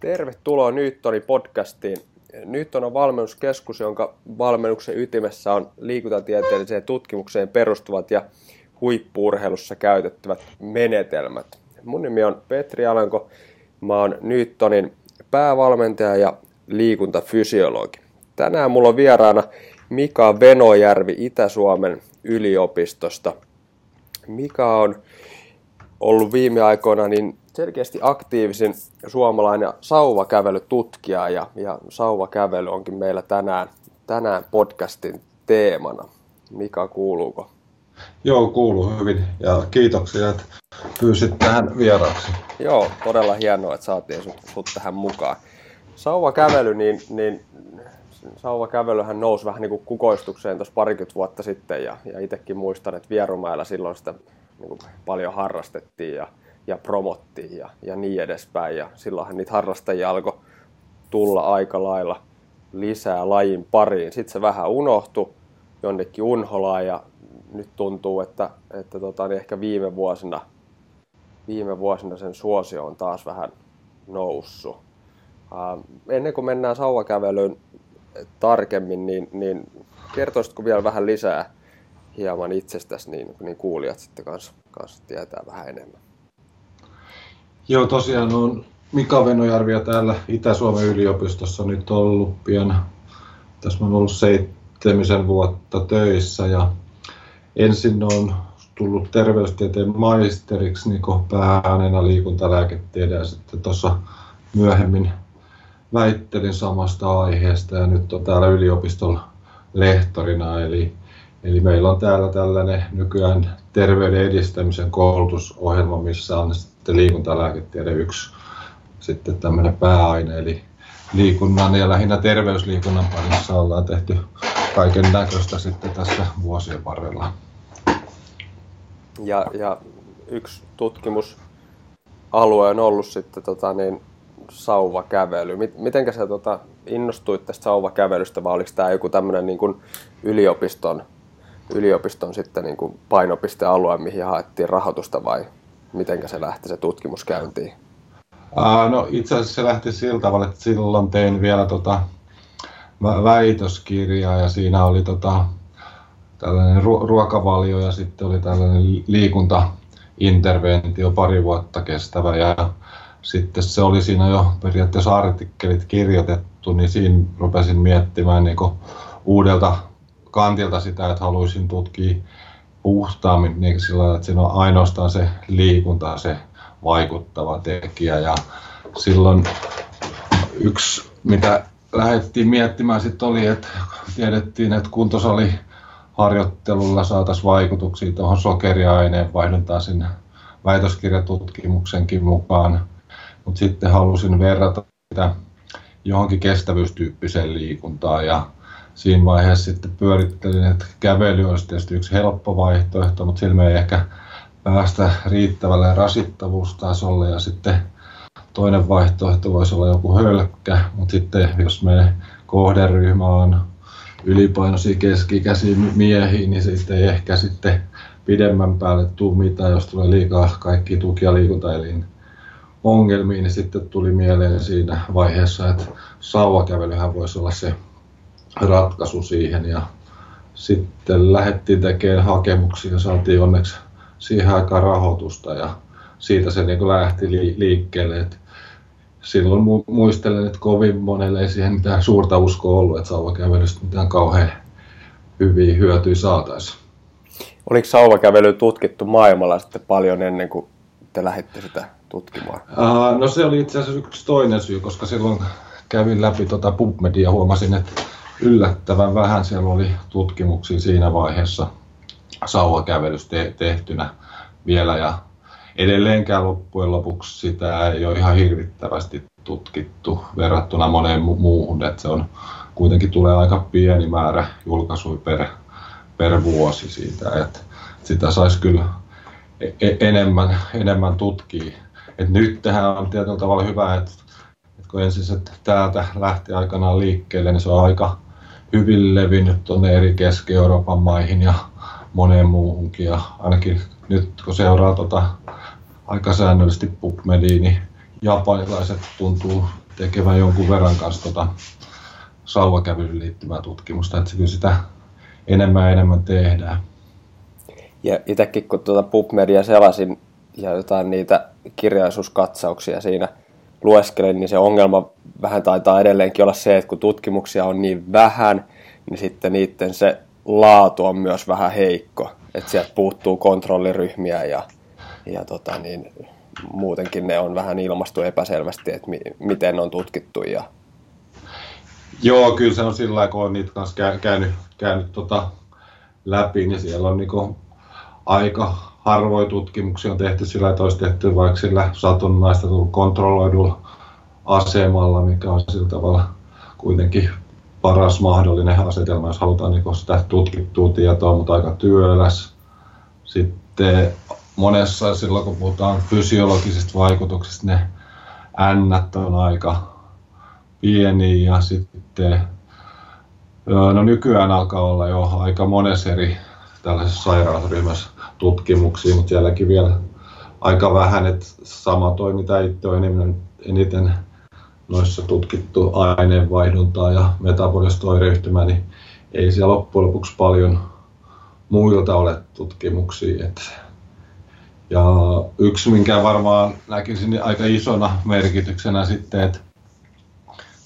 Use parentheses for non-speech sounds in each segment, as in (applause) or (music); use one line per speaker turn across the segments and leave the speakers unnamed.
Tervetuloa Newtonin podcastiin. Newton on valmennuskeskus, jonka valmennuksen ytimessä on liikuntatieteelliseen tutkimukseen perustuvat ja huippuurheilussa käytettävät menetelmät. Mun nimi on Petri Alanko. Mä oon Newtonin päävalmentaja ja liikuntafysiologi. Tänään mulla on vieraana Mika Venojärvi Itä-Suomen yliopistosta. Mika on ollut viime aikoina niin selkeästi aktiivisin suomalainen sauvakävelytutkija ja, ja sauvakävely onkin meillä tänään, tänään podcastin teemana. Mika, kuuluuko?
Joo, kuuluu hyvin ja kiitoksia, että pyysit tähän vieraaksi.
Joo, todella hienoa, että saatiin sut, sut tähän mukaan. Sauvakävely, niin, niin sauvakävelyhän nousi vähän niin kuin kukoistukseen tuossa parikymmentä vuotta sitten ja, ja itsekin muistan, että Vierumäellä silloin sitä niin kuin paljon harrastettiin ja, ja promottiin ja, ja niin edespäin. Ja silloinhan niitä harrastajia alkoi tulla aika lailla lisää lajin pariin. Sitten se vähän unohtui jonnekin unholaan ja nyt tuntuu, että, että tota, niin ehkä viime vuosina, viime vuosina sen suosio on taas vähän noussut. Uh, ennen kuin mennään sauvakävelyyn tarkemmin, niin, niin kertoisitko vielä vähän lisää hieman itsestäsi, niin, niin kuulijat sitten kanssa, kanssa tietää vähän enemmän.
Joo, tosiaan on Mika Venojärvi ja täällä Itä-Suomen yliopistossa nyt ollut pian, tässä on ollut seitsemisen vuotta töissä ja ensin on tullut terveystieteen maisteriksi niin pääaineena liikuntalääketiede ja sitten tuossa myöhemmin väittelin samasta aiheesta ja nyt on täällä yliopistolla lehtorina. Eli, eli meillä on täällä tällainen nykyään terveyden edistämisen koulutusohjelma, missä on sitten liikuntalääketiede yksi sitten tämmöinen pääaine, eli liikunnan ja lähinnä terveysliikunnan parissa ollaan tehty kaiken näköistä sitten tässä vuosien varrella.
Ja, ja yksi tutkimusalue on ollut sitten tota, niin, sauvakävely. Mitenkä sä tota, innostuit tästä sauvakävelystä vai oliko tämä joku tämmöinen niin kuin yliopiston, yliopiston sitten niin kuin painopistealue, mihin haettiin rahoitusta vai mitenkä se lähti se tutkimus käyntiin?
Uh, no itse asiassa se lähti sillä tavalla, että silloin tein vielä tota väitöskirjaa ja siinä oli tota, tällainen ru- ruokavalio ja sitten oli tällainen liikuntainterventio pari vuotta kestävä ja sitten se oli siinä jo periaatteessa artikkelit kirjoitettu, niin siinä rupesin miettimään niin uudelta kantilta sitä, että haluaisin tutkia puhtaammin niin sillä että siinä on ainoastaan se liikunta se vaikuttava tekijä. Ja silloin yksi, mitä lähdettiin miettimään sitten oli, että tiedettiin, että kuntosali harjoittelulla saataisiin vaikutuksia tuohon sokeriaineen vaihduntaan sinne väitöskirjatutkimuksenkin mukaan mutta sitten halusin verrata sitä johonkin kestävyystyyppiseen liikuntaan ja siinä vaiheessa sitten pyörittelin, että kävely olisi tietysti yksi helppo vaihtoehto, mutta sillä me ei ehkä päästä riittävälle rasittavuustasolle ja sitten toinen vaihtoehto voisi olla joku hölkkä, mutta sitten jos me kohderyhmä on ylipainoisia keskikäisiä miehiä, niin sitten ei ehkä sitten pidemmän päälle tule mitään, jos tulee liikaa kaikki tuki- ja liikuntaelin ongelmiin, niin sitten tuli mieleen siinä vaiheessa, että sauvakävelyhän voisi olla se ratkaisu siihen. Ja sitten lähdettiin tekemään hakemuksia ja saatiin onneksi siihen aikaan rahoitusta ja siitä se niin lähti liikkeelle. Et silloin muistelen, että kovin monelle ei siihen mitään suurta uskoa ollut, että sauvakävelystä mitään kauhean hyviä hyötyjä saataisiin.
Oliko sauvakävely tutkittu maailmalla sitten paljon ennen kuin te lähditte sitä tutkimaan?
Uh, no se oli itse asiassa yksi toinen syy, koska silloin kävin läpi tuota PubMedia ja huomasin, että yllättävän vähän. Siellä oli tutkimuksia siinä vaiheessa sauvakävelystä te- tehtynä vielä ja edelleenkään loppujen lopuksi sitä ei ole ihan hirvittävästi tutkittu verrattuna moneen mu- muuhun, että se on kuitenkin tulee aika pieni määrä julkaisuja per, per vuosi siitä, että sitä saisi kyllä e-, e- enemmän, enemmän tutkia. Et nyt tähän on tietyllä tavalla hyvä, että, että kun ensin se täältä lähti aikanaan liikkeelle, niin se on aika hyvin levinnyt tuonne eri Keski-Euroopan maihin ja moneen muuhunkin. Ja ainakin nyt kun seuraa tota aika säännöllisesti PubMedia, niin japanilaiset tuntuu tekemään jonkun verran kanssa tota sauvakävelyyn liittyvää tutkimusta, että kyllä sitä enemmän ja enemmän tehdään.
Ja itsekin kun tuota PubMedia selasin ja jotain niitä kirjallisuuskatsauksia siinä lueskelin, niin se ongelma vähän taitaa edelleenkin olla se, että kun tutkimuksia on niin vähän, niin sitten niiden se laatu on myös vähän heikko. Että sieltä puuttuu kontrolliryhmiä ja, ja tota niin, muutenkin ne on vähän ilmastu epäselvästi, että mi- miten on tutkittu. Ja...
Joo, kyllä se on sillä lailla, kun on niitä kanssa käynyt, käynyt tota läpi, niin siellä on niinku aika harvoin tutkimuksia on tehty sillä, että olisi tehty vaikka sillä satunnaista kontrolloidulla asemalla, mikä on sillä tavalla kuitenkin paras mahdollinen asetelma, jos halutaan niin sitä tutkittua tietoa, mutta aika työläs. Sitten monessa silloin, kun puhutaan fysiologisista vaikutuksista, ne ännät on aika pieniä ja sitten no nykyään alkaa olla jo aika monessa eri tällaisessa sairausryhmässä tutkimuksia, mutta sielläkin vielä aika vähän, että sama toi, mitä itse on eniten, eniten noissa tutkittu aineenvaihduntaa ja metabolista oireyhtymää, niin ei siellä loppujen lopuksi paljon muilta ole tutkimuksia. Että ja yksi, minkä varmaan näkisin aika isona merkityksenä sitten, että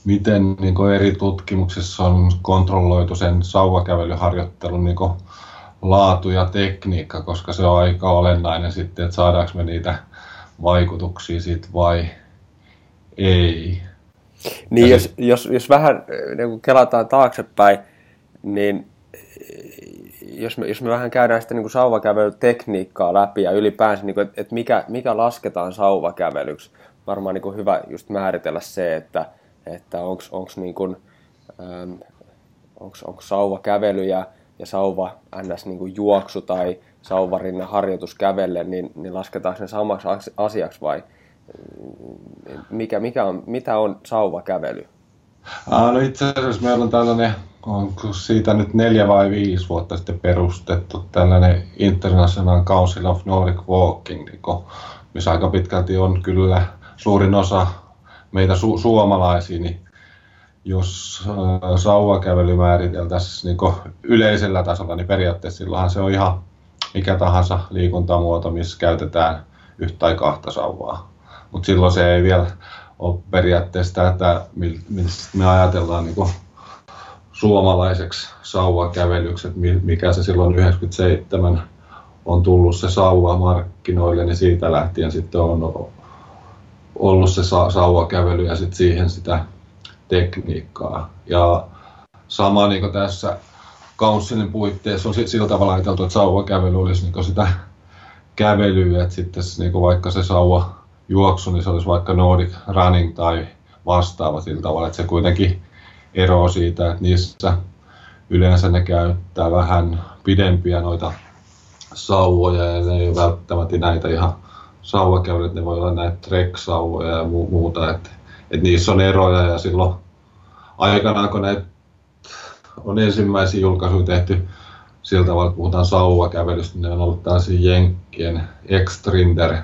miten niin eri tutkimuksissa on kontrolloitu sen sauvakävelyharjoittelun niin laatu ja tekniikka, koska se on aika olennainen sitten, että saadaanko me niitä vaikutuksia siitä vai ei.
Niin, jos, sit... jos, jos vähän niin kun kelataan taaksepäin, niin jos me, jos me vähän käydään sitä niin sauvakävelytekniikkaa läpi ja ylipäänsä, niin että, että mikä, mikä lasketaan sauvakävelyksi, varmaan niin hyvä just määritellä se, että, että onko niin kuin, ähm, onks, onks sauvakävely ja, ja sauva ns. Niin juoksu tai sauvarinnan harjoitus kävelle, niin, niin lasketaan sen samaksi asiaksi vai mikä, mikä on, mitä on sauvakävely?
Ah, no itse asiassa meillä on tällainen, onko siitä nyt neljä vai viisi vuotta sitten perustettu tällainen International Council of Nordic Walking, niin missä aika pitkälti on kyllä suurin osa meitä su- suomalaisia, niin jos äh, sauvakävely määriteltäisiin niin yleisellä tasolla, niin periaatteessa silloinhan se on ihan mikä tahansa liikuntamuoto, missä käytetään yhtä tai kahta sauvaa. Mutta silloin se ei vielä ole periaatteessa tätä, mistä me ajatellaan niin suomalaiseksi sauvakävelyksi, että mikä se silloin 97 on tullut se sauva markkinoille, niin siitä lähtien sitten on ollut se sauvakävely ja sitten siihen sitä tekniikkaa. Ja sama niin kuin tässä Councilin puitteissa on sillä tavalla ajateltu, että sauvakävely olisi niin sitä kävelyä, että sitten niin vaikka se sauva juoksu, niin se olisi vaikka Nordic Running tai vastaava sillä tavalla, että se kuitenkin eroaa siitä, että niissä yleensä ne käyttää vähän pidempiä noita sauvoja ja ne ei ole välttämättä näitä ihan sauvakävelyt, ne voi olla näitä trek-sauvoja ja muuta, että, että niissä on eroja ja silloin aikanaan kun näitä on ensimmäisiä julkaisuja tehty sillä tavalla, että puhutaan sauvakävelystä, niin ne on ollut tällaisia jenkkien extrinder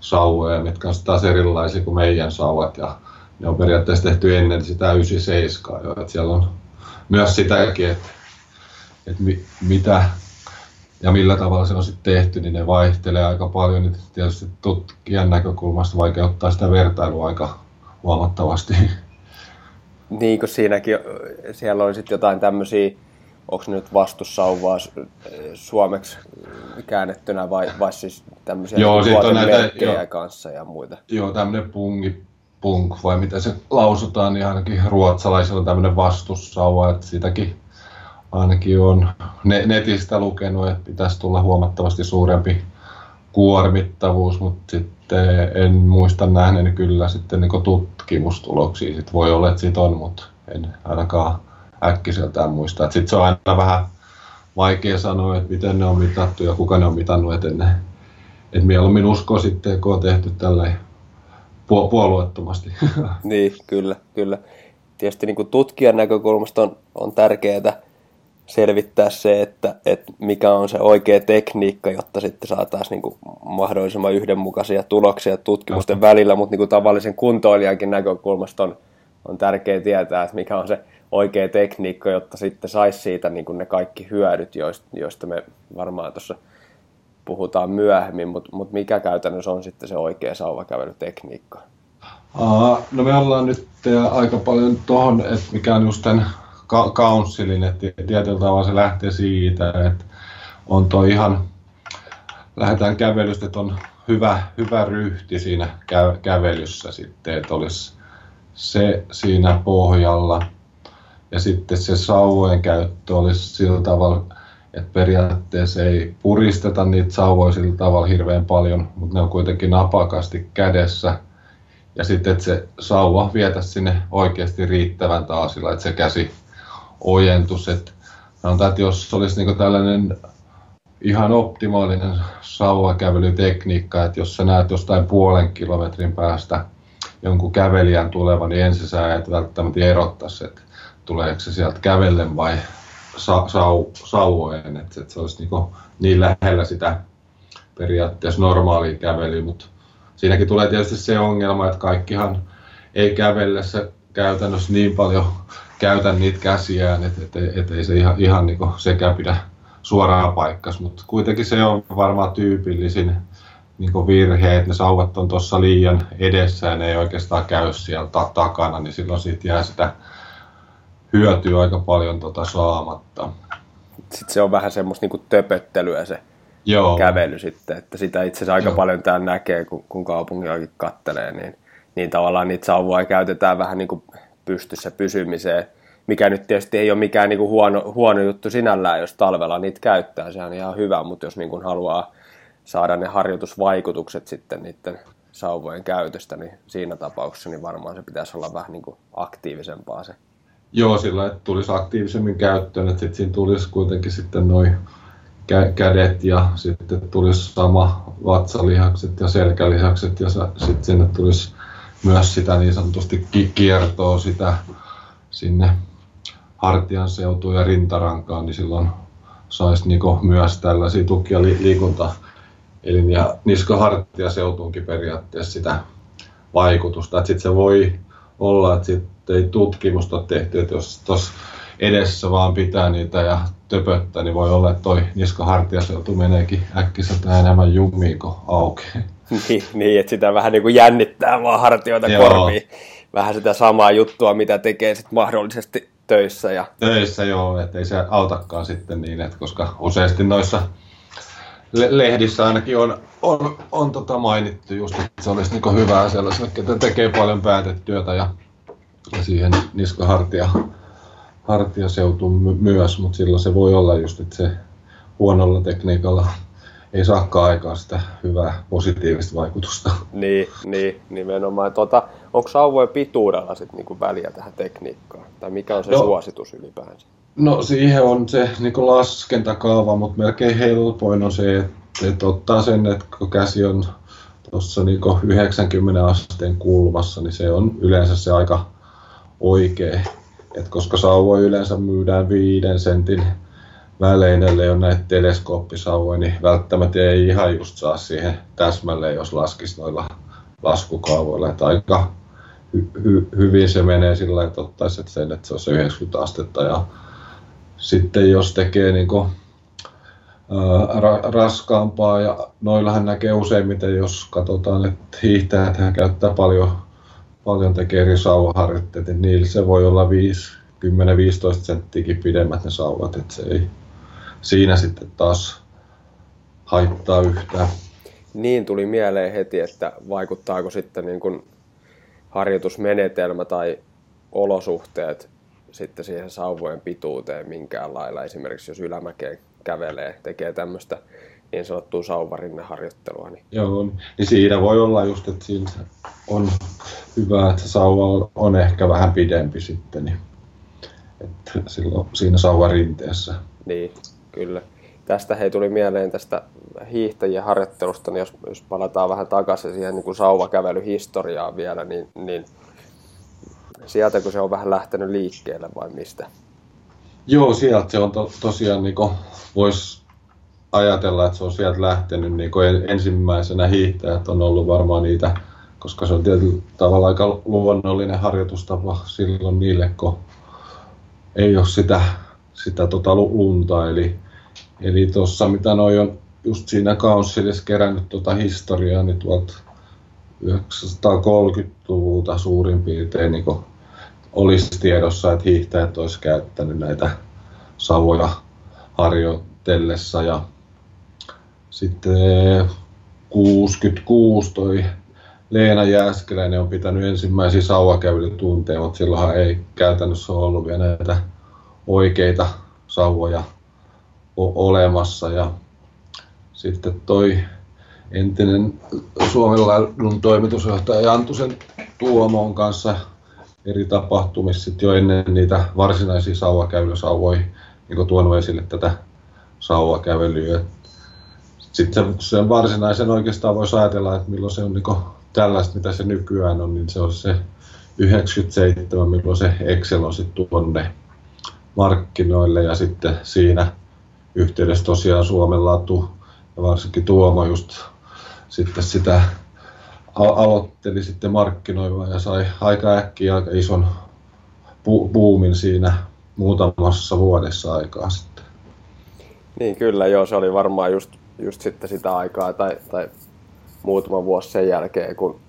sauvoja, mitkä on taas erilaisia kuin meidän sauvat ja ne on periaatteessa tehty ennen sitä 97 jo, että siellä on myös sitäkin, että, että mi, mitä ja millä tavalla se on sitten tehty, niin ne vaihtelee aika paljon. Niin tietysti tutkijan näkökulmasta vaikeuttaa sitä vertailua aika huomattavasti.
Niin kuin siinäkin, siellä on sitten jotain tämmöisiä, onko ne nyt vastussauvaa suomeksi käännettynä vai, vai siis tämmöisiä joo, niin on näitä, joo, kanssa ja muita?
Joo, tämmöinen pungi, punk vai mitä se lausutaan, niin ainakin ruotsalaisilla on tämmöinen vastussauva, että sitäkin ainakin on netistä lukenut, että pitäisi tulla huomattavasti suurempi kuormittavuus, mutta sitten en muista nähneeni kyllä sitten niin tutkimustuloksia. Sitten voi olla, että siitä on, mutta en ainakaan äkkiseltään muista. Sitten se on aina vähän vaikea sanoa, että miten ne on mitattu ja kuka ne on mitannut, että ne, että mieluummin usko sitten, kun on tehty tällä puolueettomasti. (laughs)
niin, kyllä, kyllä. Tietysti niin kuin tutkijan näkökulmasta on, on tärkeää selvittää se, että, että mikä on se oikea tekniikka, jotta sitten saataisiin niin mahdollisimman yhdenmukaisia tuloksia tutkimusten välillä, mutta niin kuin tavallisen kuntoilijankin näkökulmasta on, on tärkeää tietää, että mikä on se oikea tekniikka, jotta sitten saisi siitä niin kuin ne kaikki hyödyt, joista me varmaan tuossa puhutaan myöhemmin, mutta mut mikä käytännössä on sitten se oikea sauvakävelytekniikka?
Aa, no me ollaan nyt aika paljon tuohon, että mikä on just tämän councilin, että tietyllä tavalla se lähtee siitä, että on tuo ihan, lähdetään kävelystä, että on hyvä, hyvä ryhti siinä kä- kävelyssä sitten, että olisi se siinä pohjalla. Ja sitten se sauvojen käyttö olisi sillä tavalla, että periaatteessa ei puristeta niitä sauvoja sillä tavalla hirveän paljon, mutta ne on kuitenkin napakasti kädessä. Ja sitten, että se sauva vietä sinne oikeasti riittävän taasilla, että se käsi ojentus. Että sanotaan, että jos olisi niin tällainen ihan optimaalinen sauvakävelytekniikka, että jos sä näet jostain puolen kilometrin päästä jonkun kävelijän tulevan, niin ensin sä et välttämättä erottaisi, että tuleeko se sieltä kävellen vai sa- sau- sauvojen, että, että se olisi niin, niin lähellä sitä periaatteessa normaalia kävelyä, mutta siinäkin tulee tietysti se ongelma, että kaikkihan ei kävellessä käytännössä niin paljon käytä niitä käsiään, että, että, että ei se ihan, ihan niin sekä pidä suoraan paikkas, mutta kuitenkin se on varmaan tyypillisin niin virhe, että ne sauvat on tuossa liian edessä ja ne ei oikeastaan käy siellä takana, niin silloin siitä jää sitä hyötyä aika paljon tota saamatta.
Sitten se on vähän semmoista niin töpöttelyä se Joo. kävely sitten, että sitä itse asiassa aika Joo. paljon täällä näkee, kun, kun kaupungillakin kattelee, niin, niin tavallaan niitä sauvoja käytetään vähän niin kuin pystyssä pysymiseen, mikä nyt tietysti ei ole mikään niin kuin huono, huono juttu sinällään, jos talvella niitä käyttää, se on ihan hyvä, mutta jos niin kuin haluaa saada ne harjoitusvaikutukset sitten niiden sauvojen käytöstä, niin siinä tapauksessa niin varmaan se pitäisi olla vähän niin kuin aktiivisempaa se.
Joo, sillä että tulisi aktiivisemmin käyttöön, että sitten siinä tulisi kuitenkin sitten noin kä- kädet ja sitten tulisi sama vatsalihakset ja selkälihakset ja sitten sinne tulisi myös sitä niin sanotusti kiertoa sitä sinne hartian seutuun ja rintarankaan, niin silloin saisi niinku myös tällaisia tuki- ja li- liikunta elin- ja niskahartiaseutuunkin periaatteessa sitä vaikutusta. Sitten se voi olla, että sitten ei tutkimusta ole tehty, että jos tuossa edessä vaan pitää niitä ja töpöttää, niin voi olla, että toi niskahartiaseutu meneekin äkkiseltä enemmän jumiin kuin auki. (laughs)
Niin, niin, että sitä vähän niin kuin jännittää vaan hartioita Joo. korviin. Vähän sitä samaa juttua, mitä tekee sitten mahdollisesti töissä. Ja...
Töissä joo, ettei se autakaan sitten niin, että koska useasti noissa lehdissä ainakin on, on, on tota mainittu just, että se olisi niin hyvää sellaiselle, että tekee paljon päätetyötä ja, ja siihen niskahartia hartiaseutu myös, mutta silloin se voi olla just, että se huonolla tekniikalla ei saakaan aikaa sitä hyvää positiivista vaikutusta.
Niin, niin nimenomaan. Tuota, onko sauvojen pituudella sit niinku väliä tähän tekniikkaan? Tai mikä on se no, suositus ylipäänsä?
No siihen on se niinku laskentakaava, mutta melkein helpoin on se, että, että ottaa sen, että kun käsi on tuossa niinku 90 asteen kulmassa, niin se on yleensä se aika oikea. Et koska sauvoja yleensä myydään viiden sentin välein, ellei ole näitä teleskooppisauvoja, niin välttämättä ei ihan just saa siihen täsmälleen, jos laskisi noilla laskukaavoilla. Että aika hy- hy- hyvin se menee sillä että ottaisi sen, että se on se 90 astetta. Ja sitten jos tekee niin kuin, ää, ra- raskaampaa, ja noillahan näkee useimmiten, jos katsotaan, että hiihtäjät hän käyttää paljon, paljon tekee eri sauvaharjoitteita, niin niillä se voi olla 5, 10-15 senttiäkin pidemmät ne sauvat, että se ei, siinä sitten taas haittaa yhtään.
Niin tuli mieleen heti, että vaikuttaako sitten niin kuin harjoitusmenetelmä tai olosuhteet sitten siihen sauvojen pituuteen minkään lailla. Esimerkiksi jos ylämäkeen kävelee, tekee tämmöistä niin sanottua sauvarinneharjoittelua. Niin...
Joo, niin siinä voi olla just, että siinä on hyvä, että sauva on, on ehkä vähän pidempi sitten, niin että silloin siinä sauvarinteessä.
Niin, Kyllä. Tästä hei tuli mieleen tästä hiihtäjien harjoittelusta, niin jos, jos palataan vähän takaisin siihen niin kuin sauvakävelyhistoriaan vielä, niin, niin sieltä kun se on vähän lähtenyt liikkeelle vai mistä?
Joo, sieltä se on to, tosiaan, niin voisi ajatella, että se on sieltä lähtenyt niin ensimmäisenä hiihtäjät on ollut varmaan niitä koska se on tietyllä tavalla aika luonnollinen harjoitustapa silloin niille, kun ei ole sitä, sitä tota lunta. Eli, eli tuossa mitä noin on just siinä Councilissa kerännyt tuota historiaa, niin tuolta 930-luvulta suurin piirtein niin olisi tiedossa, että hiihtäjät olisi käyttänyt näitä savoja harjoitellessa. Ja sitten 66 toi Leena Jääskeläinen on pitänyt ensimmäisiä sauvakävelytunteja, mutta silloinhan ei käytännössä ollut vielä näitä oikeita sauvoja olemassa. Ja sitten toi entinen Suomen laidun toimitusjohtaja Jantusen Tuomon kanssa eri tapahtumissa sit jo ennen niitä varsinaisia sauvakävelysauvoja niin tuonut esille tätä sauvakävelyä. Sitten sen varsinaisen oikeastaan voisi ajatella, että milloin se on niin tällaista, mitä se nykyään on, niin se on se 97, milloin se Excel on sitten tuonne markkinoille ja sitten siinä yhteydessä tosiaan Suomen latu ja varsinkin Tuomo just sitten sitä aloitteli sitten markkinoimaan ja sai aika äkkiä aika ison buumin siinä muutamassa vuodessa aikaa sitten.
Niin kyllä, joo, se oli varmaan just, just sitten sitä aikaa tai, tai muutama vuosi sen jälkeen, kun,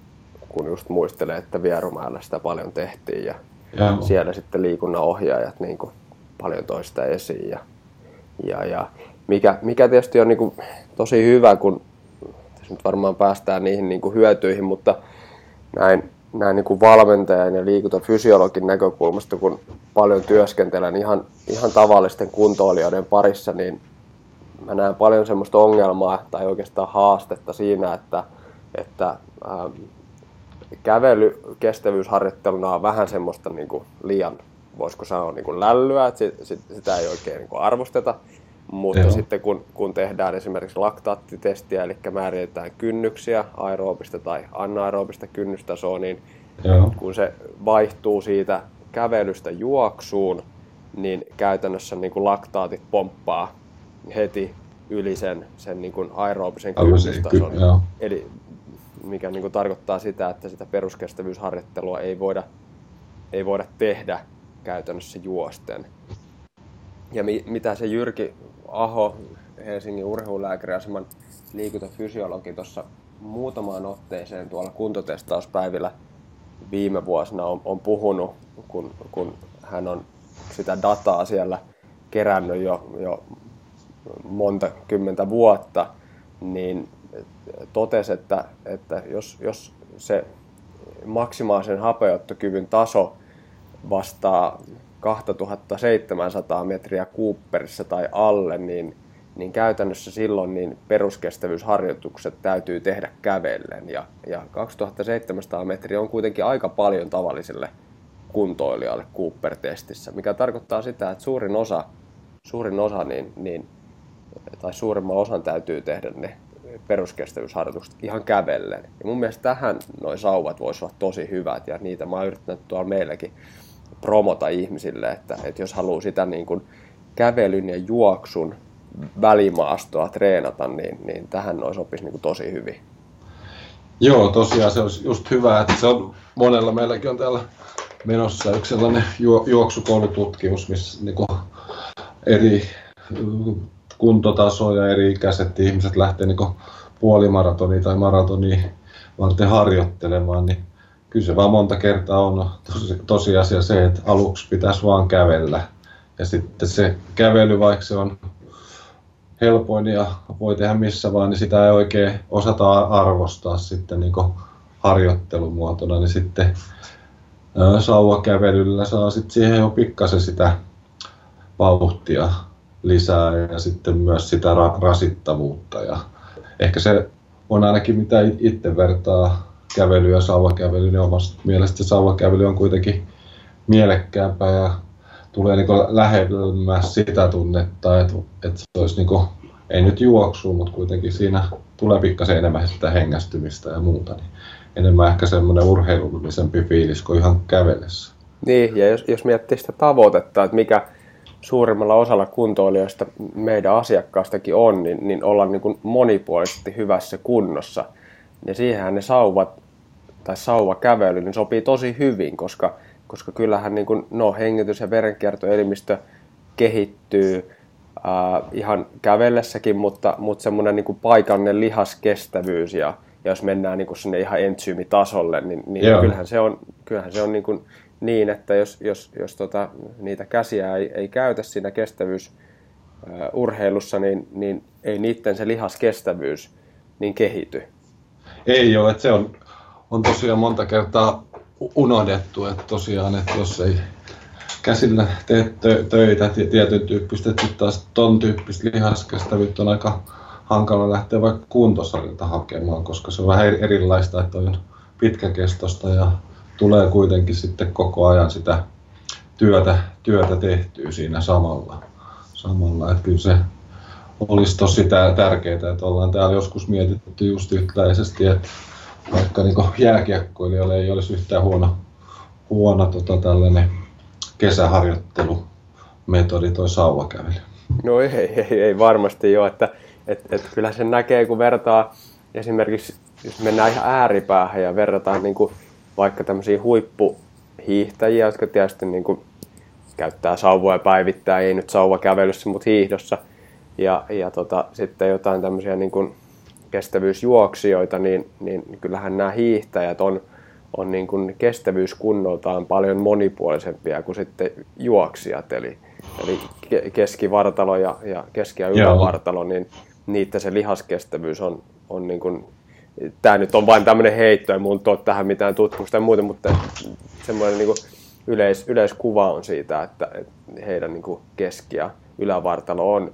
kun just muistelee, että Vierumäellä sitä paljon tehtiin ja, ja siellä sitten liikunnan ohjaajat niin kuin paljon toista esiin. Ja, ja, ja mikä, mikä tietysti on niin kuin tosi hyvä, kun nyt varmaan päästään niihin niin kuin hyötyihin, mutta näin, näin niin kuin valmentajan ja liikuntafysiologin näkökulmasta, kun paljon työskentelen ihan, ihan tavallisten kuntoilijoiden parissa, niin mä näen paljon semmoista ongelmaa tai oikeastaan haastetta siinä, että, että ähm, kävely kestävyysharjoitteluna on vähän semmoista niin kuin liian, voisiko sanoa niin kuin lällyä, että sit, sit, sitä ei oikein niin kuin arvosteta. Mutta Joo. sitten kun, kun tehdään esimerkiksi laktaattitestiä, eli määritetään kynnyksiä, aeroobista tai anaerobista kynnystasoa, niin Joo. kun se vaihtuu siitä kävelystä juoksuun, niin käytännössä niin kuin laktaatit pomppaa heti yli sen, sen niin kuin aerobisen kynnystason. Eli mikä niin kuin tarkoittaa sitä, että sitä peruskestävyysharjoittelua ei voida, ei voida tehdä käytännössä juosten. Ja mi, mitä se Jyrki Aho, Helsingin urheilulääkäriaseman liikuntafysiologi tuossa muutamaan otteeseen tuolla kuntotestauspäivillä viime vuosina on, on puhunut, kun, kun hän on sitä dataa siellä kerännyt jo, jo monta kymmentä vuotta, niin totesi, että, että jos, jos se maksimaalisen hapeuttokyvyn taso vastaa 2700 metriä Cooperissa tai alle, niin, niin käytännössä silloin niin peruskestävyysharjoitukset täytyy tehdä kävellen. Ja, ja 2700 metriä on kuitenkin aika paljon tavalliselle kuntoilijalle Cooper-testissä, mikä tarkoittaa sitä, että suurin osa, suurin osa niin, niin, tai suurimman osan täytyy tehdä ne peruskestävyysharjoitukset ihan kävellen. Ja mun mielestä tähän noin sauvat voisivat olla tosi hyvät ja niitä mä oon yrittänyt tuolla meilläkin promota ihmisille, että, että jos haluaa sitä niin kuin kävelyn ja juoksun välimaastoa treenata, niin, niin tähän noin sopisi niin kuin tosi hyvin.
Joo, tosiaan se olisi just hyvä, että se on monella meilläkin on täällä menossa yksi sellainen ju- juoksukoulututkimus, missä niin kuin eri kuntotasoja, eri ikäiset ihmiset lähtee niin puolimaratonia tai maratonia varten harjoittelemaan, niin kyllä se vaan monta kertaa on tosi, tosiasia se, että aluksi pitäisi vaan kävellä. Ja sitten se kävely, vaikka se on helpoin ja voi tehdä missä vaan, niin sitä ei oikein osata arvostaa sitten niin harjoittelumuotona, niin sitten sauvakävelyllä saa sitten siihen jo pikkasen sitä vauhtia lisää ja sitten myös sitä ra- rasittavuutta. Ja ehkä se on ainakin mitä itse vertaa kävely ja sauvakävely, niin omasta mielestä sauvakävely on kuitenkin mielekkäämpää ja tulee niin lähemmäs sitä tunnetta, että, että se olisi niin kuin, ei nyt juoksu, mutta kuitenkin siinä tulee pikkasen enemmän sitä hengästymistä ja muuta. Niin enemmän ehkä semmoinen urheilullisempi fiilis kuin ihan kävelessä.
Niin, ja jos, jos miettii sitä tavoitetta, että mikä suurimmalla osalla kuntoilijoista meidän asiakkaistakin on, niin, niin olla niin monipuolisesti hyvässä kunnossa – ja siihenhän ne sauvat tai sauvakävely, niin sopii tosi hyvin, koska, koska kyllähän niin kuin, no, hengitys- ja verenkiertoelimistö kehittyy äh, ihan kävellessäkin, mutta, mutta semmoinen niin paikallinen lihaskestävyys ja, ja jos mennään niin kuin sinne ihan entsyymitasolle, niin, niin kyllähän se on, kyllähän se on niin, kuin niin että jos, jos, jos tota, niitä käsiä ei, ei käytä siinä kestävyysurheilussa, niin, niin ei niiden se lihaskestävyys niin kehity.
Ei ole, että se on, on tosiaan monta kertaa unohdettu, että tosiaan, että jos ei käsillä tee töitä tietyn tyyppistä, että taas ton tyyppistä lihaskestävyyttä on aika hankala lähteä vaikka kuntosalilta hakemaan, koska se on vähän erilaista, että on pitkäkestosta ja tulee kuitenkin sitten koko ajan sitä työtä, työtä tehtyä siinä samalla. samalla. Että kyllä se olisi tosi tärkeää, että ollaan täällä joskus mietitty just yhtäläisesti, että vaikka niin jääkiekkoilijalle ei olisi yhtään huono, huono tota, tällainen kesäharjoittelumetodi toi sauvakävely.
No ei, ei, ei varmasti ole, että et, et kyllä sen näkee, kun vertaa esimerkiksi, jos mennään ihan ääripäähän ja verrataan niin kuin vaikka tämmöisiä huippuhiihtäjiä, jotka tietysti niin kuin käyttää sauvoja päivittäin, ei nyt sauvakävelyssä, mutta hiihdossa, ja, ja tota, sitten jotain tämmöisiä niin kuin kestävyysjuoksijoita, niin, niin kyllähän nämä hiihtäjät on, on niin kuin kestävyyskunnoltaan paljon monipuolisempia kuin sitten juoksijat, eli, eli keskivartalo ja, ja keski- ja ylävartalo, niin niitä se lihaskestävyys on, on niin kuin, tämä nyt on vain tämmöinen heitto, ei mun tuo tähän mitään tutkimusta ja muuta, mutta semmoinen niin kuin yleis, yleiskuva on siitä, että, että heidän niin kuin keski- ja ylävartalo on,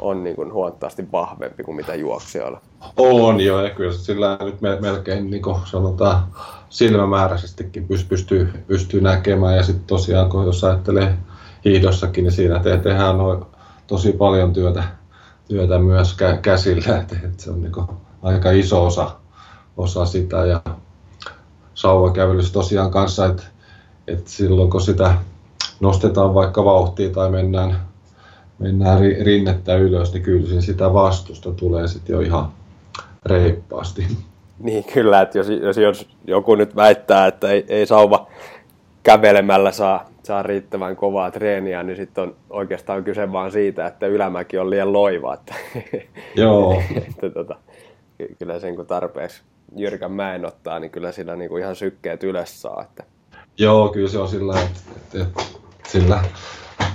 on niin kuin huomattavasti vahvempi kuin mitä juoksijoilla.
On joo, ja kyllä sillä nyt melkein niin kuin sanotaan silmämääräisestikin pystyy, pystyy näkemään. Ja sitten tosiaan, kun jos ajattelee hiidossakin, niin siinä te, tehdään tosi paljon työtä, työtä myös kä- käsillä, että, että se on niin aika iso osa, osa sitä. Ja sauvakävelyssä tosiaan kanssa, että, että silloin kun sitä nostetaan vaikka vauhtia tai mennään, mennään rinnettä ylös, niin kyllä sitä vastusta tulee sitten jo ihan reippaasti.
Niin kyllä, että jos, jos, jos joku nyt väittää, että ei, ei sauva kävelemällä saa, saa riittävän kovaa treeniä, niin sitten on oikeastaan kyse vaan siitä, että ylämäki on liian loiva. Että, (laughs)
Joo. (laughs)
että, tota, kyllä sen kun tarpeeksi jyrkän mäen ottaa, niin kyllä sillä niin kuin ihan sykkeet ylös saa. Että.
Joo, kyllä se on sillä, että, että, että sillä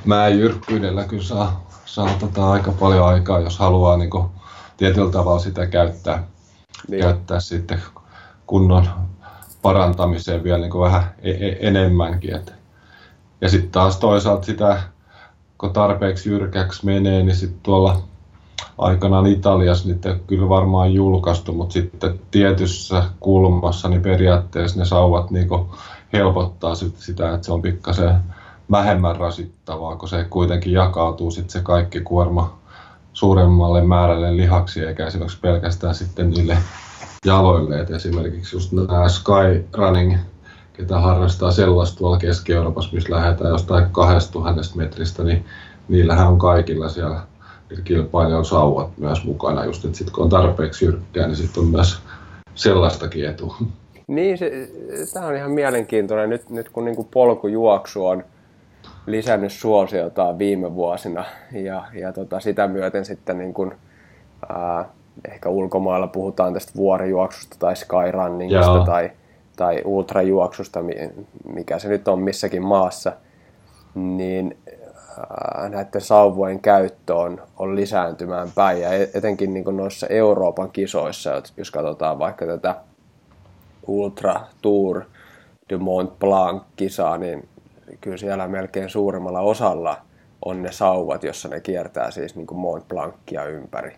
mäen jyrkkyydellä kyllä saa, saa tota aika paljon aikaa, jos haluaa niin kuin tietyllä tavalla sitä käyttää, niin. käyttää sitten kunnon parantamiseen vielä niin kuin vähän e- e- enemmänkin. Et. Ja sitten taas toisaalta sitä, kun tarpeeksi jyrkäksi menee, niin sitten tuolla aikanaan Italiassa niitä kyllä varmaan julkaistu, mutta sitten tietyssä kulmassa niin periaatteessa ne sauvat niin helpottaa sit sitä, että se on pikkasen vähemmän rasittavaa, kun se kuitenkin jakautuu sitten se kaikki kuorma suuremmalle määrälle lihaksia, eikä esimerkiksi pelkästään sitten niille jaloille. Et esimerkiksi just nämä skyrunning, ketä harrastaa sellaista tuolla Keski-Euroopassa, missä lähdetään jostain 2000 metristä, niin niillähän on kaikilla siellä kilpailijoilla sauvat myös mukana. Just, että sitten kun on tarpeeksi jyrkkää, niin sitten on myös sellaistakin etu.
Niin, se, tämä on ihan mielenkiintoinen. Nyt, nyt kun niin kuin polkujuoksu on lisännyt suosiotaan viime vuosina ja, ja tota, sitä myöten sitten niin kuin, ää, ehkä ulkomailla puhutaan tästä vuorijuoksusta tai skyrunningista Joo. tai, tai ultrajuoksusta, mikä se nyt on missäkin maassa, niin ää, näiden sauvojen käyttö on, on lisääntymään päin ja e-, etenkin niin kuin noissa Euroopan kisoissa, jos katsotaan vaikka tätä Ultra Tour de Mont Blanc-kisaa, niin kyllä siellä melkein suurimmalla osalla on ne sauvat, jossa ne kiertää siis niin kuin Mont Blancia ympäri.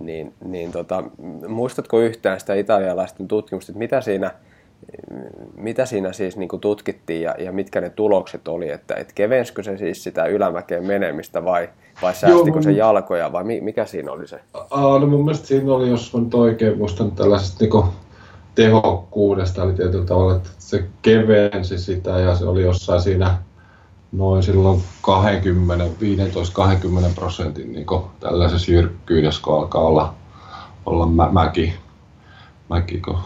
Niin, niin tota, muistatko yhtään sitä italialaisten tutkimusta, että mitä siinä, mitä siinä siis niin kuin tutkittiin ja, ja mitkä ne tulokset oli, että et kevenskö se siis sitä ylämäkeen menemistä vai, vai säästikö Joo, se jalkoja vai mikä siinä oli se?
Aa, no mun mielestä siinä oli, jos mä nyt oikein muistan tällaisesta niin tehokkuudesta, eli tietyllä tavalla, että se kevensi sitä ja se oli jossain siinä noin silloin 20, 15-20 prosentin niin tällaisessa jyrkkyydessä, kun alkaa olla, olla mä, mäki, mäki, kun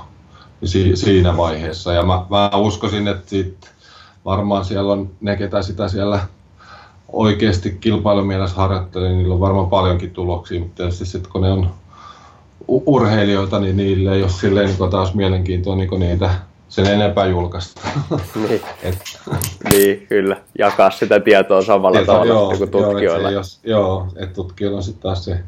si, siinä vaiheessa. Ja mä, mä uskoisin, että sit varmaan siellä on ne, ketä sitä siellä oikeasti kilpailumielessä harjoittelee, niin niillä on varmaan paljonkin tuloksia, mutta tietysti sitten kun ne on urheilijoita, niin niille ei ole silleen niin taas mielenkiintoa niin niitä sen enempää julkaista. (laughs)
niin. Et... niin, kyllä. Jakaa sitä tietoa samalla Tieto, tavalla joo, kuin tutkijoilla.
Joo, jos, joo että tutkijoilla on sitten taas se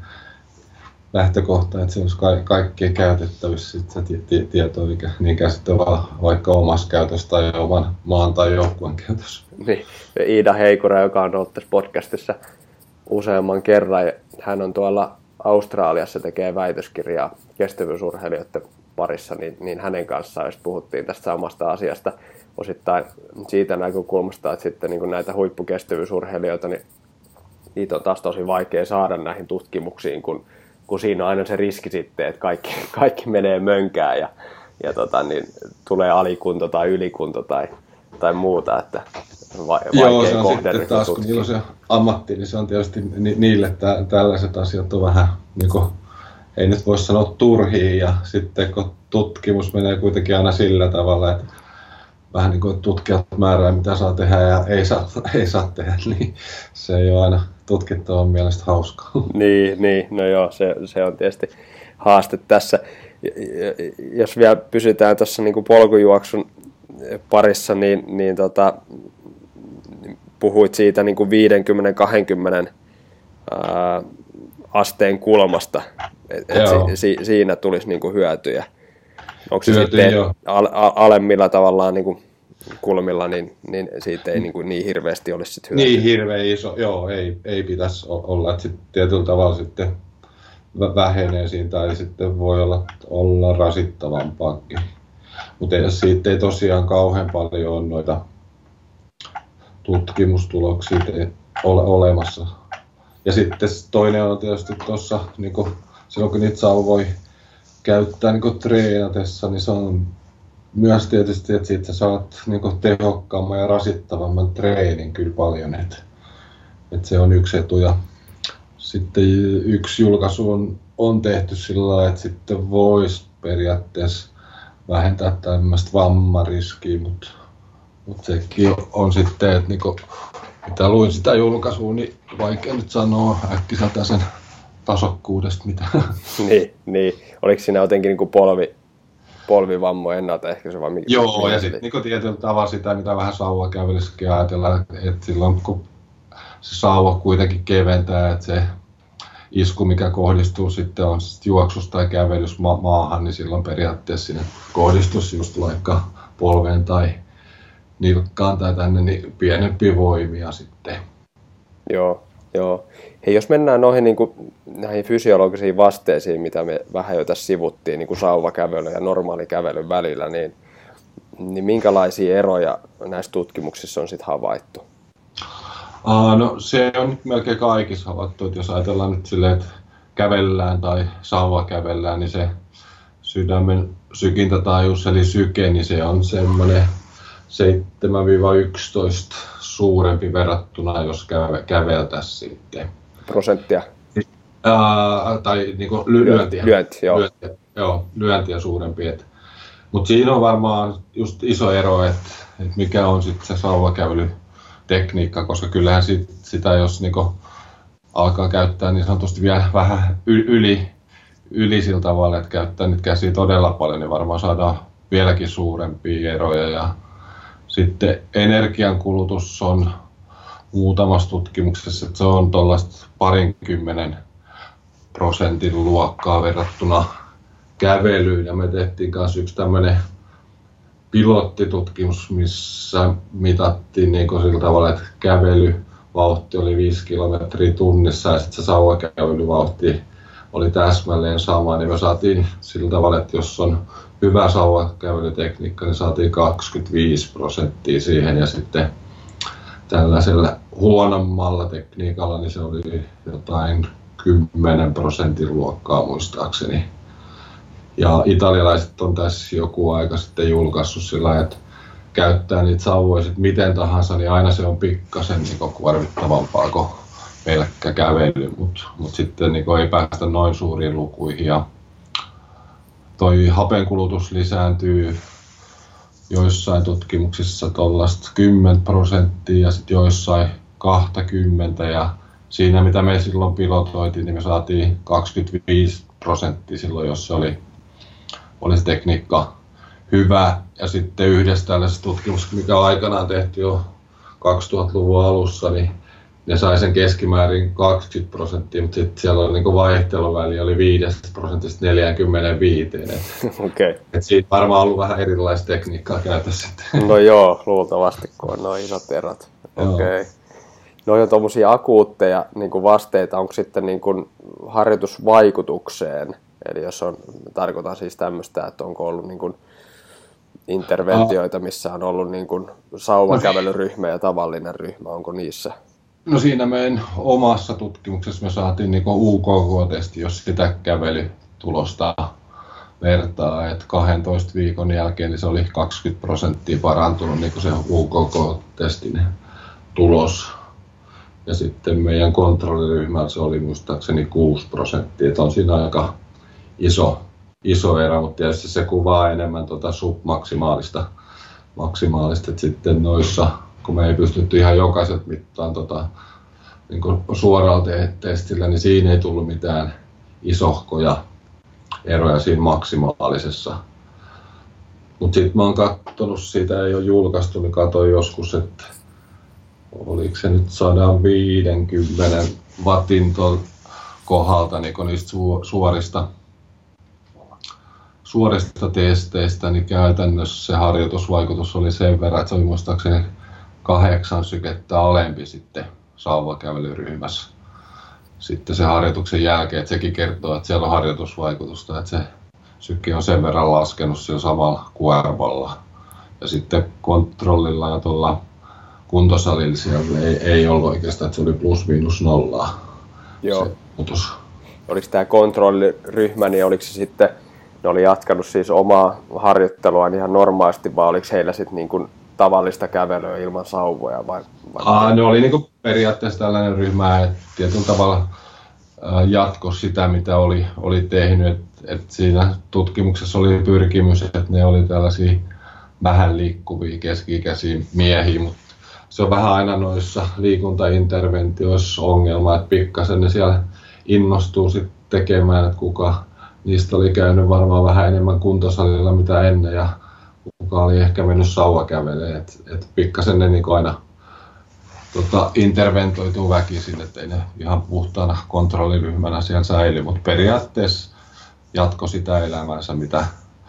lähtökohta, että se olisi ka- kaikkien käytettävissä sit se t- tieto, mikä niin sitten vaikka omassa käytössä tai oman maan tai joukkueen käytössä.
Niin. Iida Heikura, joka on ollut tässä podcastissa useamman kerran, hän on tuolla Australiassa tekee väitöskirjaa kestävyysurheilijoiden parissa, niin, niin hänen kanssaan jos puhuttiin tästä samasta asiasta. Osittain siitä näkökulmasta, että sitten niin näitä huippukestävyysurheilijoita, niin niitä on taas tosi vaikea saada näihin tutkimuksiin, kun, kun siinä on aina se riski sitten, että kaikki, (laughs) kaikki menee mönkään ja, ja tota, niin tulee alikunto tai ylikunto tai, tai muuta, että va-
Joo, se on sitten taas, kun niillä on se ammatti, niin se on tietysti ni- niille että tällaiset asiat on vähän niin kuin ei nyt voi sanoa turhiin ja sitten kun tutkimus menee kuitenkin aina sillä tavalla, että vähän niin kuin tutkijat määrää, mitä saa tehdä ja ei saa, (laughs) ei saa tehdä, niin se ei ole aina tutkittavan mielestä hauskaa. (laughs)
Niin, niin no joo, se, se on tietysti haaste tässä. Jos vielä pysytään tuossa niin polkujuoksun parissa, niin, niin tota, puhuit siitä niin 50-20 asteen kulmasta, että et si, si, siinä tulisi niinku hyötyjä. Onko se Hyöty, sitten al, al, alemmilla tavallaan niinku kulmilla, niin, niin siitä ei niinku niin hirveästi olisi sit hyötyä?
Niin hirveän iso, joo, ei, ei pitäisi olla, että sitten tietyllä tavalla sitten vähenee siinä tai sitten voi olla, olla rasittavampaakin. Mutta siitä ei tosiaan kauhean paljon ole noita tutkimustuloksia ole olemassa ja sitten toinen on tietysti tuossa, niin silloin kun niitä voi käyttää niin treenatessa, niin se on myös tietysti, että siitä saat niin tehokkaamman ja rasittavamman treenin kyllä paljon, että, että se on yksi etu. Ja sitten yksi julkaisu on, on tehty sillä lailla, että sitten voisi periaatteessa vähentää tämmöistä vammariskiä, mutta, mutta sekin on sitten, että niin mitä luin sitä julkaisua, niin vaikea nyt sanoa äkkiseltä sen tasokkuudesta mitä. (laughs)
niin, niin, oliko siinä jotenkin niin kuin polvi, polvivammo ennaltaehkäisy vai mikä?
Joo, ja sitten niin tietyllä tavalla sitä, mitä vähän sauvakävelyssäkin ajatellaan, että silloin kun se sauva kuitenkin keventää, että se isku, mikä kohdistuu sitten on sit juoksus tai kävelys ma- maahan, niin silloin periaatteessa sinne kohdistus just vaikka polveen tai nilkkaan tai tänne, niin pienempi voimia sitten.
Joo, joo. Hei, jos mennään noihin, niin kuin, näihin fysiologisiin vasteisiin, mitä me vähän jo tässä sivuttiin, niin kuin sauvakävely ja normaali kävelyn välillä, niin, niin minkälaisia eroja näissä tutkimuksissa on sitten havaittu?
Uh, no se on nyt melkein kaikissa havaittu, että jos ajatellaan nyt silleen, että kävellään tai sauva kävellään, niin se sydämen sykintätaajuus eli syke, niin se on semmoinen 7-11 suurempi verrattuna, jos käveltäisiin sitten.
Prosenttia?
Ää, tai niin kuin ly- lyöntiä.
Lyönti, joo.
Lyöntiä, joo, lyöntiä suurempi. Mutta siinä on varmaan just iso ero, että et mikä on sitten se sauvakävelytekniikka, koska kyllähän sit, sitä, jos niinku alkaa käyttää niin sanotusti vielä vähän yli, yli sillä tavalla, että käyttää nyt käsiä todella paljon, niin varmaan saadaan vieläkin suurempia eroja. Ja sitten energiankulutus on muutamassa tutkimuksessa, että se on tuollaista parinkymmenen prosentin luokkaa verrattuna kävelyyn. Ja me tehtiin kanssa yksi tämmöinen pilottitutkimus, missä mitattiin niin sillä tavalla, että kävelyvauhti oli 5 kilometriä tunnissa ja sitten se sauvakävelyvauhti oli täsmälleen sama, niin me saatiin sillä tavalla, että jos on hyvä sauvakävelytekniikka, niin saatiin 25 prosenttia siihen ja sitten tällaisella huonommalla tekniikalla, niin se oli jotain 10 prosentin luokkaa muistaakseni. Ja italialaiset on tässä joku aika sitten julkaissut sillä että käyttää niitä sauvoja miten tahansa, niin aina se on pikkasen niin kuormittavampaa kuin pelkkä kävely, mutta mut sitten niin ei päästä noin suuriin lukuihin. Ja toi hapenkulutus lisääntyy joissain tutkimuksissa tuollaista 10 prosenttia ja sitten joissain 20 ja siinä mitä me silloin pilotoitiin, niin me saatiin 25 prosenttia silloin, jos se oli, oli se tekniikka hyvä. Ja sitten yhdessä tällaisessa tutkimuksessa, mikä aikanaan tehty jo 2000-luvun alussa, niin ne sai sen keskimäärin 20 prosenttia, mutta sitten siellä oli niin vaihteluväli oli 5 prosentista 45. (laughs)
okay.
et siitä varmaan ollut vähän erilaista tekniikkaa käytössä. (laughs)
no joo, luultavasti kun on noin isot erot. Okei. Okay. No on tuommoisia akuutteja niin kuin vasteita, onko sitten niin kuin harjoitusvaikutukseen? Eli jos on, tarkoitan siis tämmöistä, että onko ollut niin kuin interventioita, missä on ollut niin kuin sauvakävelyryhmä ja tavallinen ryhmä, onko niissä?
No siinä meidän omassa tutkimuksessa me saatiin niin UKK-testi, jos sitä kävelytulosta vertaa, että 12 viikon jälkeen niin se oli 20 prosenttia parantunut niin se UKK-testin tulos. Ja sitten meidän kontrolliryhmällä se oli muistaakseni 6 prosenttia, että on siinä aika iso, iso ero, mutta tietysti se kuvaa enemmän tuota submaksimaalista, maksimaalista, että sitten noissa, kun me ei pystytty ihan jokaiset mittaan tota, niin suoraan te- testillä, niin siinä ei tullut mitään isohkoja eroja siinä maksimaalisessa. Mutta sitten mä oon katsonut, siitä ei ole julkaistu, niin katsoin joskus, että oliko se nyt 150 watin kohdalta niin niistä suorista, suorista testeistä, niin käytännössä se harjoitusvaikutus oli sen verran, että se oli muistaakseni kahdeksan sykettä alempi sitten sauvakävelyryhmässä. Sitten se harjoituksen jälkeen, että sekin kertoo, että siellä on harjoitusvaikutusta, että se syke on sen verran laskenut sillä samalla kuormalla. Ja sitten kontrollilla ja tuolla kuntosalilla siellä ei, ei ollut oikeastaan, että se oli plus miinus nollaa.
Joo. Se muutos. Oliko tämä kontrolliryhmä, niin oliko se sitten, ne oli jatkanut siis omaa harjoittelua ihan normaalisti, vai oliko heillä sitten niin kuin tavallista kävelyä ilman sauvoja? Vai,
vai Aa, ne oli niin periaatteessa tällainen ryhmä, että tietyllä tavalla jatko sitä, mitä oli, oli tehnyt. Et, et siinä tutkimuksessa oli pyrkimys, että ne oli tällaisia vähän liikkuvia keski-ikäisiä miehiä, mutta se on vähän aina noissa liikuntainterventioissa ongelma, että pikkasen ne siellä innostuu sitten tekemään, että kuka niistä oli käynyt varmaan vähän enemmän kuntosalilla mitä ennen ja kuka oli ehkä mennyt sauvakäveleen, että et pikkasen ne niin aina tota, interventoituu väkisin, ettei ne ihan puhtaana kontrolliryhmänä siellä säily, mutta periaatteessa jatko sitä elämäänsä, mitä,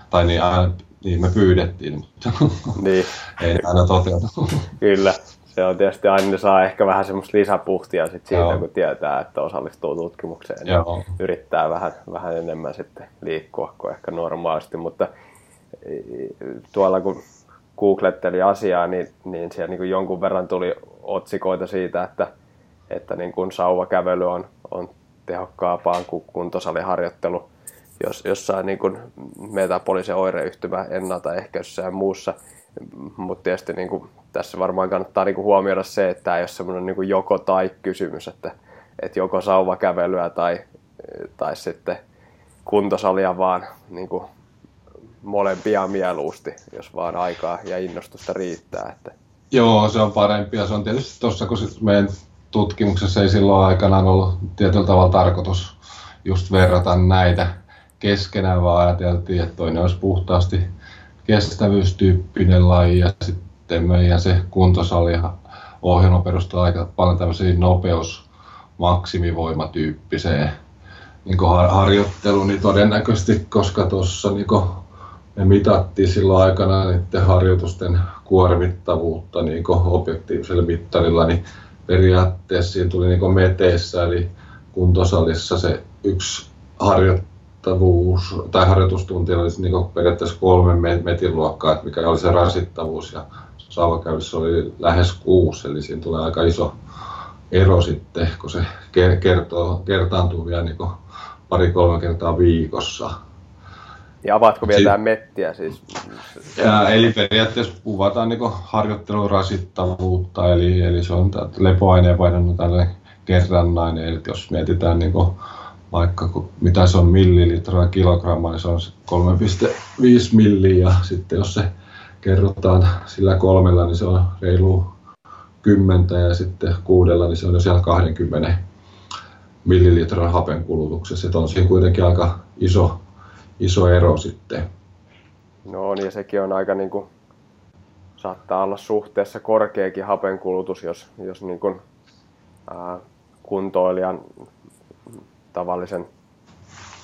tai niin, aina, niin me pyydettiin, mutta (laughs) niin. ei aina toteutu.
Kyllä se on tietysti aina saa ehkä vähän semmoista lisäpuhtia sit siitä, Joo. kun tietää, että osallistuu tutkimukseen ja Joo. yrittää vähän, vähän enemmän sitten liikkua kuin ehkä normaalisti, mutta tuolla kun googletteli asiaa, niin, niin siellä niin kuin jonkun verran tuli otsikoita siitä, että, että niin kuin sauvakävely on, on tehokkaampaa kuin kuntosaliharjoittelu jos, jossain niin kuin metabolisen oireyhtymä ennaltaehkäisyssä ja muussa. Mutta tietysti niin kuin tässä varmaan kannattaa niin kuin huomioida se, että tämä ei ole semmoinen niin joko tai kysymys, että, että joko sauvakävelyä tai, tai sitten kuntosalia, vaan niin kuin molempia mieluusti, jos vaan aikaa ja innostusta riittää. Että.
Joo, se on parempi ja se on tietysti tuossa, kun meidän tutkimuksessa ei silloin aikanaan ollut tietyllä tavalla tarkoitus just verrata näitä keskenään, vaan ajateltiin, että toinen olisi puhtaasti kestävyystyyppinen laji ja sitten meidän se kuntosali ohjelma perustuu aika paljon tämmöisiin nopeus maksimivoimatyyppiseen niin harjoitteluun, niin todennäköisesti, koska tuossa niin me mitattiin silloin aikana niiden harjoitusten kuormittavuutta niin objektiivisella mittarilla, niin periaatteessa siinä tuli niin meteissä, eli kuntosalissa se yksi harjoittelu rasittavuus, tai harjoitustunti olisi niin periaatteessa kolme metin luokkaa, mikä oli se rasittavuus, ja saavakäytössä oli lähes kuusi, eli siinä tulee aika iso ero sitten, kun se kertoo, kertaantuu vielä niin pari-kolme kertaa viikossa.
Ja avaatko vielä tämä mettiä siis?
Ja, eli periaatteessa kuvataan niin harjoittelun rasittavuutta, eli, eli se on lepoaineen vaihdannut tällainen kerrannainen, eli jos mietitään niin vaikka kun, mitä se on millilitraa kilogramma, niin se on 3,5 milliä ja sitten jos se kerrotaan sillä kolmella, niin se on reilu kymmentä ja sitten kuudella, niin se on jo siellä 20 millilitran hapen kulutuksessa. Että on siinä kuitenkin aika iso, iso ero sitten.
No niin, ja sekin on aika niin kuin, saattaa olla suhteessa korkeakin hapenkulutus, jos, jos niin kuin, ää, kuntoilijan tavallisen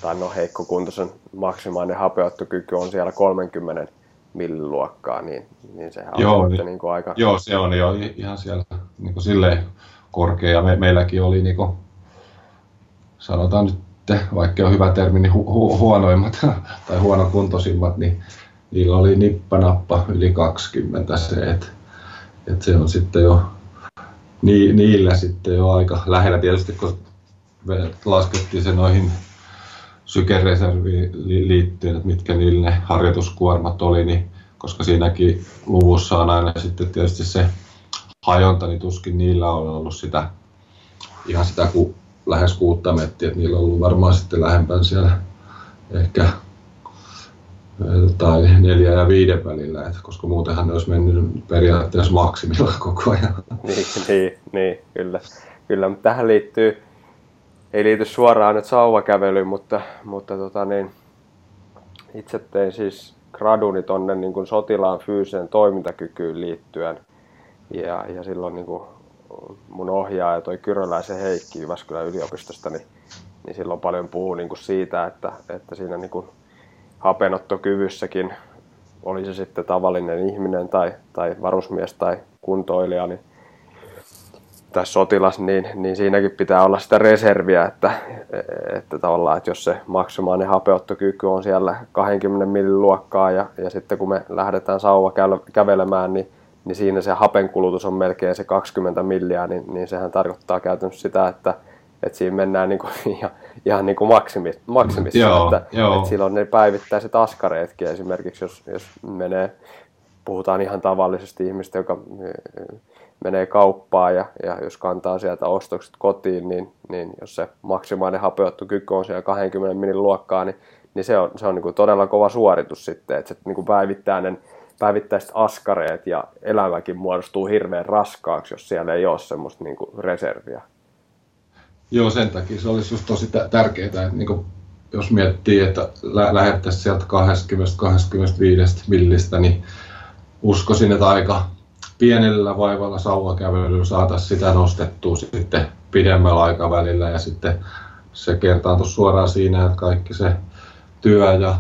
tai no heikkokuntoisen maksimaalinen hapeuttokyky on siellä 30 milliluokkaa, niin, niin sehän
joo,
on
niin,
niin kuin aika...
Joo, se on jo ihan siellä niin kuin silleen korkea. Me, meilläkin oli, niin kuin, sanotaan nyt, vaikka on hyvä termi, niin hu, hu, huonoimmat (laughs) tai huonokuntoisimmat, niin niillä oli nippanappa yli 20 se, että et se on sitten jo ni, niillä sitten jo aika lähellä tietysti, kun laskettiin se noihin sykereserviin liittyen, että mitkä niille harjoituskuormat oli, niin koska siinäkin luvussa on aina sitten tietysti se hajonta, niin tuskin niillä on ollut sitä ihan sitä ku, lähes kuutta mettiä, että niillä on ollut varmaan sitten lähempän siellä ehkä tai neljä ja viiden välillä, että koska muutenhan ne olisi mennyt periaatteessa maksimilla koko ajan. (laughs)
Niin, niin, niin kyllä. kyllä. Mutta tähän liittyy ei liity suoraan nyt sauvakävelyyn, mutta, mutta tota niin, itse tein siis graduni tonne niin sotilaan fyysiseen toimintakykyyn liittyen. Ja, ja silloin niin kuin mun ohjaaja, toi Kyröläisen Heikki Jyväskylän yliopistosta, niin, niin silloin paljon puhuu niin kuin siitä, että, että siinä niin kuin hapenottokyvyssäkin, oli se sitten tavallinen ihminen tai, tai varusmies tai kuntoilija, niin tai sotilas, niin, niin siinäkin pitää olla sitä reserviä, että, että tavallaan, että jos se maksimaalinen hapeuttokyky on siellä 20 millin luokkaa ja, ja sitten kun me lähdetään sauva kävelemään, niin, niin siinä se hapenkulutus on melkein se 20 milliä, niin, niin sehän tarkoittaa käytännössä sitä, että, että siinä mennään niin kuin, (laughs) ihan, ihan niin kuin maksimi, maksimissa,
joo,
että,
joo.
että silloin ne päivittäiset askareetkin esimerkiksi, jos, jos menee, puhutaan ihan tavallisesti ihmistä, joka menee kauppaan ja, ja jos kantaa sieltä ostokset kotiin, niin, niin jos se maksimaalinen hapeuttokyky on siellä 20 minin luokkaa, niin, niin se on, se on niin kuin todella kova suoritus sitten, että se niin kuin päivittäinen, päivittäiset askareet ja elämäkin muodostuu hirveän raskaaksi, jos siellä ei ole semmoista niin kuin reserviä.
Joo, sen takia se olisi just tosi tärkeää, että niin kuin jos miettii, että lä- lähettäisiin sieltä 20-25 millistä, niin uskoisin, että aika pienellä vaivalla sauvakävelyllä saataisiin sitä nostettua sitten pidemmällä aikavälillä ja sitten se kertaantui suoraan siinä, että kaikki se työ ja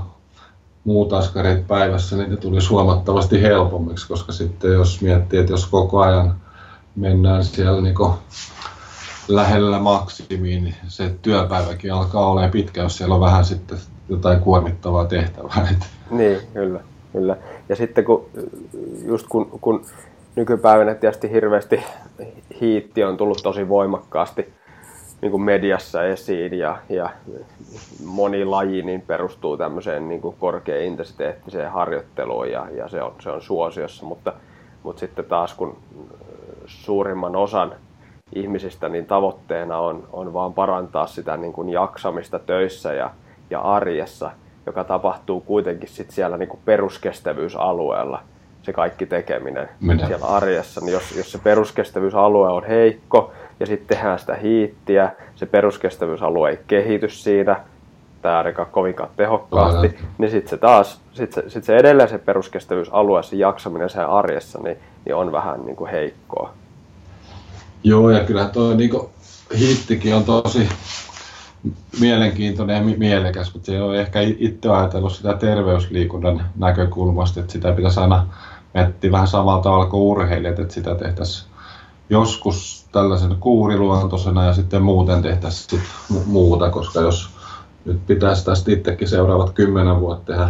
muut askareet päivässä, ne tulisi huomattavasti helpommiksi, koska sitten jos miettii, että jos koko ajan mennään siellä niin lähellä maksimiin, niin se työpäiväkin alkaa olemaan pitkä, jos siellä on vähän sitten jotain kuormittavaa tehtävää. (laughs)
Niin, kyllä, kyllä. Ja sitten kun, just kun, kun nykypäivänä tietysti hirveästi hiitti on tullut tosi voimakkaasti niin kuin mediassa esiin ja, ja moni laji niin perustuu tämmöiseen niin kuin korkeaintensiteettiseen harjoitteluun ja, ja se, on, se on suosiossa, mutta, mutta sitten taas kun suurimman osan ihmisistä niin tavoitteena on, on vaan parantaa sitä niin kuin jaksamista töissä ja, ja arjessa, joka tapahtuu kuitenkin sit siellä niin kuin peruskestävyysalueella – se kaikki tekeminen Minä. siellä arjessa. Niin jos, jos se peruskestävyysalue on heikko ja sitten tehdään sitä hiittiä, se peruskestävyysalue ei kehity siinä, tai ainakaan kovinkaan tehokkaasti, Aina. niin sitten se taas, sit se, sit se edelleen se peruskestävyysalue, se jaksaminen siellä arjessa, niin, niin on vähän niin kuin heikkoa.
Joo, ja kyllä tuo niin hiittikin on tosi mielenkiintoinen ja mielekäs, mutta se ei ole ehkä itse ajatellut sitä terveysliikunnan näkökulmasta, että sitä pitäisi aina miettiä vähän samalla tavalla kuin urheilijat, että sitä tehtäisiin joskus tällaisen kuuriluontoisena ja sitten muuten tehtäisiin muuta, koska jos nyt pitäisi tästä itsekin seuraavat kymmenen vuotta tehdä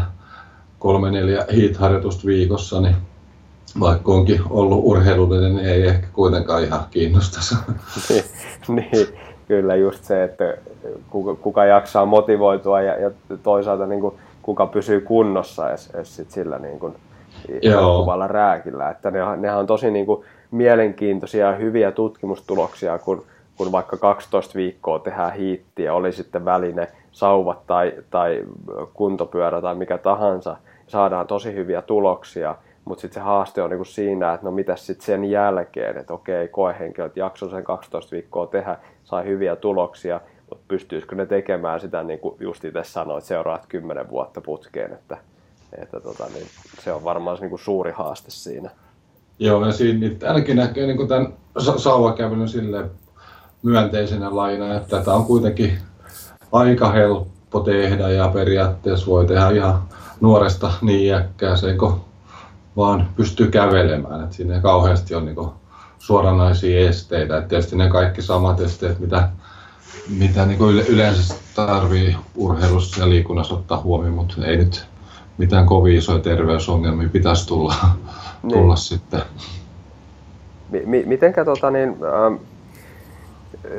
kolme neljä hiit-harjoitusta viikossa, niin vaikka onkin ollut urheilullinen, niin ei ehkä kuitenkaan ihan kiinnostaisi.
niin, niin, kyllä just se, että kuka, kuka jaksaa motivoitua ja, ja toisaalta niin kuin, kuka pysyy kunnossa edes, edes sit sillä niin kuin, kuvalla rääkillä. Että ne, nehän on tosi niin kuin, mielenkiintoisia ja hyviä tutkimustuloksia, kun, kun vaikka 12 viikkoa tehdään hiittiä, oli sitten väline, sauvat tai, tai kuntopyörä tai mikä tahansa, saadaan tosi hyviä tuloksia, mutta sitten se haaste on niinku siinä, että no mitä sitten sen jälkeen, että okei, koehenkilöt jakso sen 12 viikkoa tehdä, sai hyviä tuloksia, mutta pystyisikö ne tekemään sitä, niin kuin just itse sanoit, seuraavat 10 vuotta putkeen, että, että tota, niin se on varmaan se niin kuin suuri haaste siinä.
Joo, ja siinä niin ainakin näkee niin tämän sauvakävelyn sille myönteisenä laina, että tämä on kuitenkin aika helppo tehdä ja periaatteessa voi tehdä ihan nuoresta niin äkkääseen, kun vaan pystyy kävelemään. että siinä kauheasti ole niin suoranaisia esteitä. että tietysti ne kaikki samat esteet, mitä, mitä niin yleensä tarvii urheilussa ja liikunnassa ottaa huomioon, mutta ei nyt mitään kovin isoja terveysongelmia pitäisi tulla, niin. tulla sitten.
M- mitenkä tota niin, ähm,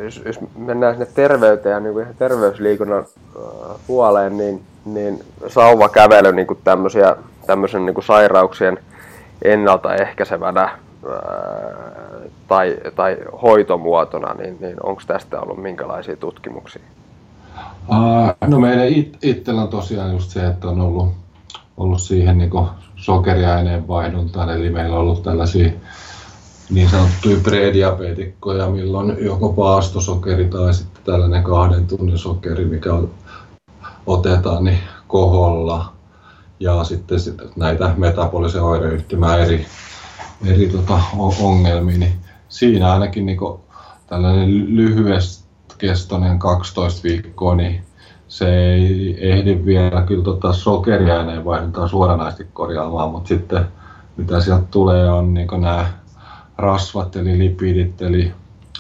jos, jos mennään sinne terveyteen ja niin kuin terveysliikunnan äh, puoleen, niin, niin sauvakävely niin kuin tämmöisiä, tämmöisen niin kuin sairauksien ennaltaehkäisevänä äh, tai, tai hoitomuotona, niin, niin onko tästä ollut minkälaisia tutkimuksia?
Uh, no meidän it, itsellä on tosiaan just se, että on ollut, ollut siihen niin sokeriaineen vaihduntaan, eli meillä on ollut tällaisia niin sanottuja prediabetikkoja, milloin joko paastosokeri tai sitten tällainen kahden tunnin sokeri, mikä otetaan niin koholla. Ja sitten sit näitä metabolisen oireyhtymää eri, eri tota, ongelmia, niin siinä ainakin niin tällainen lyhyesti kestoinen 12 viikkoa, niin se ei ehdi vielä kyllä tota sokeriaineen vaihduntaa suoranaisesti korjaamaan, mutta sitten mitä sieltä tulee on niin nämä rasvat eli lipidit, eli,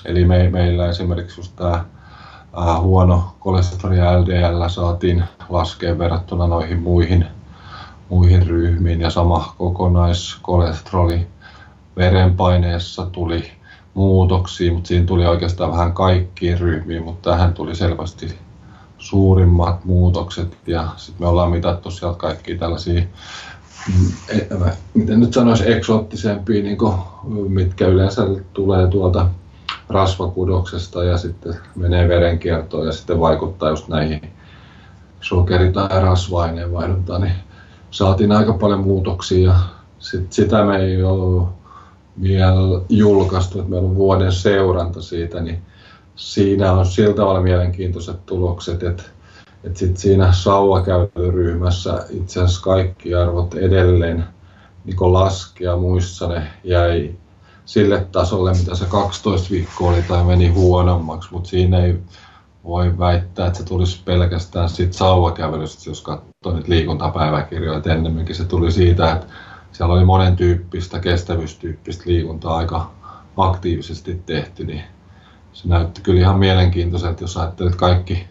eli me, meillä esimerkiksi just tämä äh, huono kolesteroli LDL saatiin laskea verrattuna noihin muihin, muihin ryhmiin ja sama kokonaiskolesteroli verenpaineessa tuli muutoksia, mutta siinä tuli oikeastaan vähän kaikkiin ryhmiin, mutta tähän tuli selvästi suurimmat muutokset. Ja sitten me ollaan mitattu sieltä kaikki tällaisia E, miten nyt sanoisi, eksoottisempia, niin kuin, mitkä yleensä tulee tuolta rasvakudoksesta ja sitten menee verenkiertoon ja sitten vaikuttaa just näihin sokeri- tai rasva-aineen niin saatiin aika paljon muutoksia ja sit, sitä me ei ole vielä julkaistu, että meillä on vuoden seuranta siitä, niin siinä on siltä tavalla mielenkiintoiset tulokset, että et sit siinä sauvakäytöryhmässä itse asiassa kaikki arvot edelleen niin laskea muissa ne jäi sille tasolle, mitä se 12 viikkoa oli tai meni huonommaksi, mutta siinä ei voi väittää, että se tulisi pelkästään siitä sauvakävelystä, jos katsoo nyt liikuntapäiväkirjoja, että ennemminkin se tuli siitä, että siellä oli monen tyyppistä, kestävyystyyppistä liikuntaa aika aktiivisesti tehty, niin se näytti kyllä ihan mielenkiintoiselta, jos ajattelet kaikki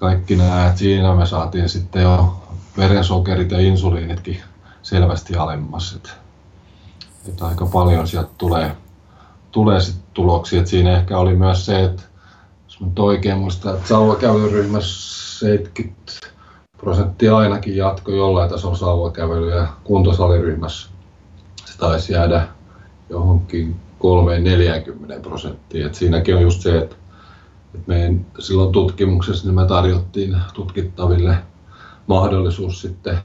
kaikki nämä, että siinä me saatiin sitten jo verensokerit ja insuliinitkin selvästi alemmas. Että, että aika paljon sieltä tulee, tulee sitten tuloksia. Että siinä ehkä oli myös se, että jos nyt oikein muistan, että sauvakävelyryhmässä 70 prosenttia ainakin jatko jollain tasolla sauvakävelyä ja kuntosaliryhmässä se taisi jäädä johonkin 3-40 prosenttia. Et siinäkin on just se, että et meidän silloin tutkimuksessa niin me tarjottiin tutkittaville mahdollisuus sitten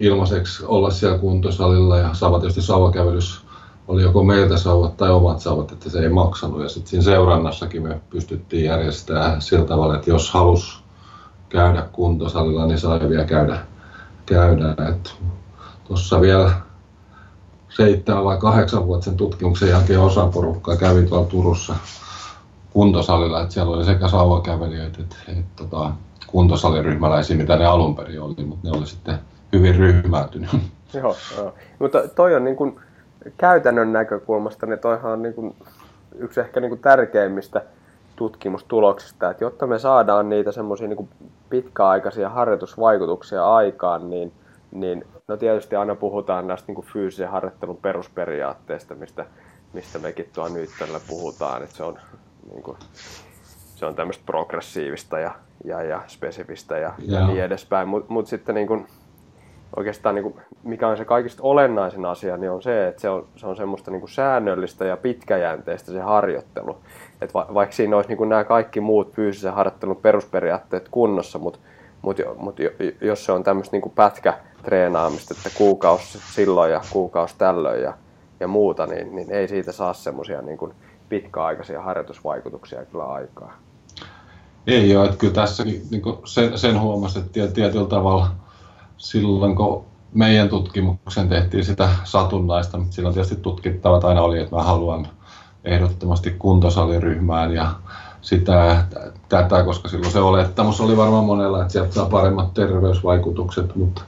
ilmaiseksi olla siellä kuntosalilla ja saavat tietysti sauvakävelys oli joko meiltä sauvat tai omat sauvat, että se ei maksanut. Ja sitten siinä seurannassakin me pystyttiin järjestämään sillä tavalla, että jos halus käydä kuntosalilla, niin sai vielä käydä. käydä. Tuossa vielä seitsemän vai kahdeksan vuotta sen tutkimuksen jälkeen osa porukkaa kävi tuolla Turussa kuntosalilla, että siellä oli sekä sauvakävelijöitä että, että, että tota, kuntosaliryhmäläisiä, mitä ne alun perin oli, mutta ne oli sitten hyvin ryhmäytynyt.
Joo, joo. mutta toi on niin kuin käytännön näkökulmasta, niin toihan on niin kuin yksi ehkä niin kuin tärkeimmistä tutkimustuloksista, että jotta me saadaan niitä semmoisia niin pitkäaikaisia harjoitusvaikutuksia aikaan, niin, niin no tietysti aina puhutaan näistä niin kuin fyysisen harjoittelun perusperiaatteista, mistä, mistä mekin tuo nyt puhutaan, että se on niin kuin, se on tämmöistä progressiivista ja, ja, ja spesifistä ja, ja niin edespäin. Mutta mut sitten niin kuin, oikeastaan niin kuin, mikä on se kaikista olennaisin asia, niin on se, että se on, se on semmoista niin kuin säännöllistä ja pitkäjänteistä se harjoittelu. Et va, vaikka siinä olisi niin kuin nämä kaikki muut fyysisen harjoittelun perusperiaatteet kunnossa, mutta mut, mut, jos se on tämmöistä niin pätkätreenaamista, että kuukausi silloin ja kuukausi tällöin ja, ja muuta, niin, niin ei siitä saa semmoisia niin pitkäaikaisia harjoitusvaikutuksia kyllä aikaa.
Ei ole, että kyllä tässäkin niin sen, sen huomasi, että tietyllä tavalla silloin kun meidän tutkimuksen tehtiin sitä satunnaista, mutta silloin tietysti tutkittavat aina oli, että mä haluan ehdottomasti kuntosaliryhmään ja sitä tätä, koska silloin se olettamus oli varmaan monella, että sieltä saa paremmat terveysvaikutukset, mutta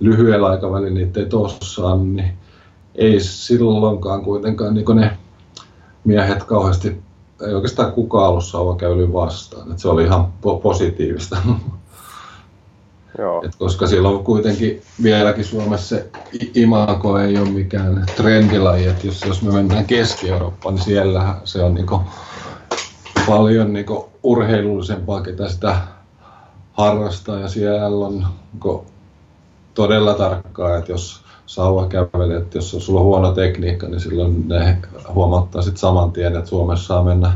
lyhyellä aikavälillä niitä ei tuossa niin ei silloinkaan kuitenkaan niin ne miehet kauheasti, ei oikeastaan kukaan ollut sauvakäylyyn vastaan, että se oli ihan po- positiivista. (laughs) Joo. Et koska silloin kuitenkin vieläkin Suomessa se imago ei ole mikään trendilaji, että jos, jos me mennään Keski-Eurooppaan, niin siellä se on niinku paljon niinku urheilullisempaa, ketä sitä harrastaa ja siellä on niinku todella tarkkaa, että jos sauva kävelee, että jos on sulla huono tekniikka, niin silloin ne huomattaa sitten saman tien, että Suomessa saa mennä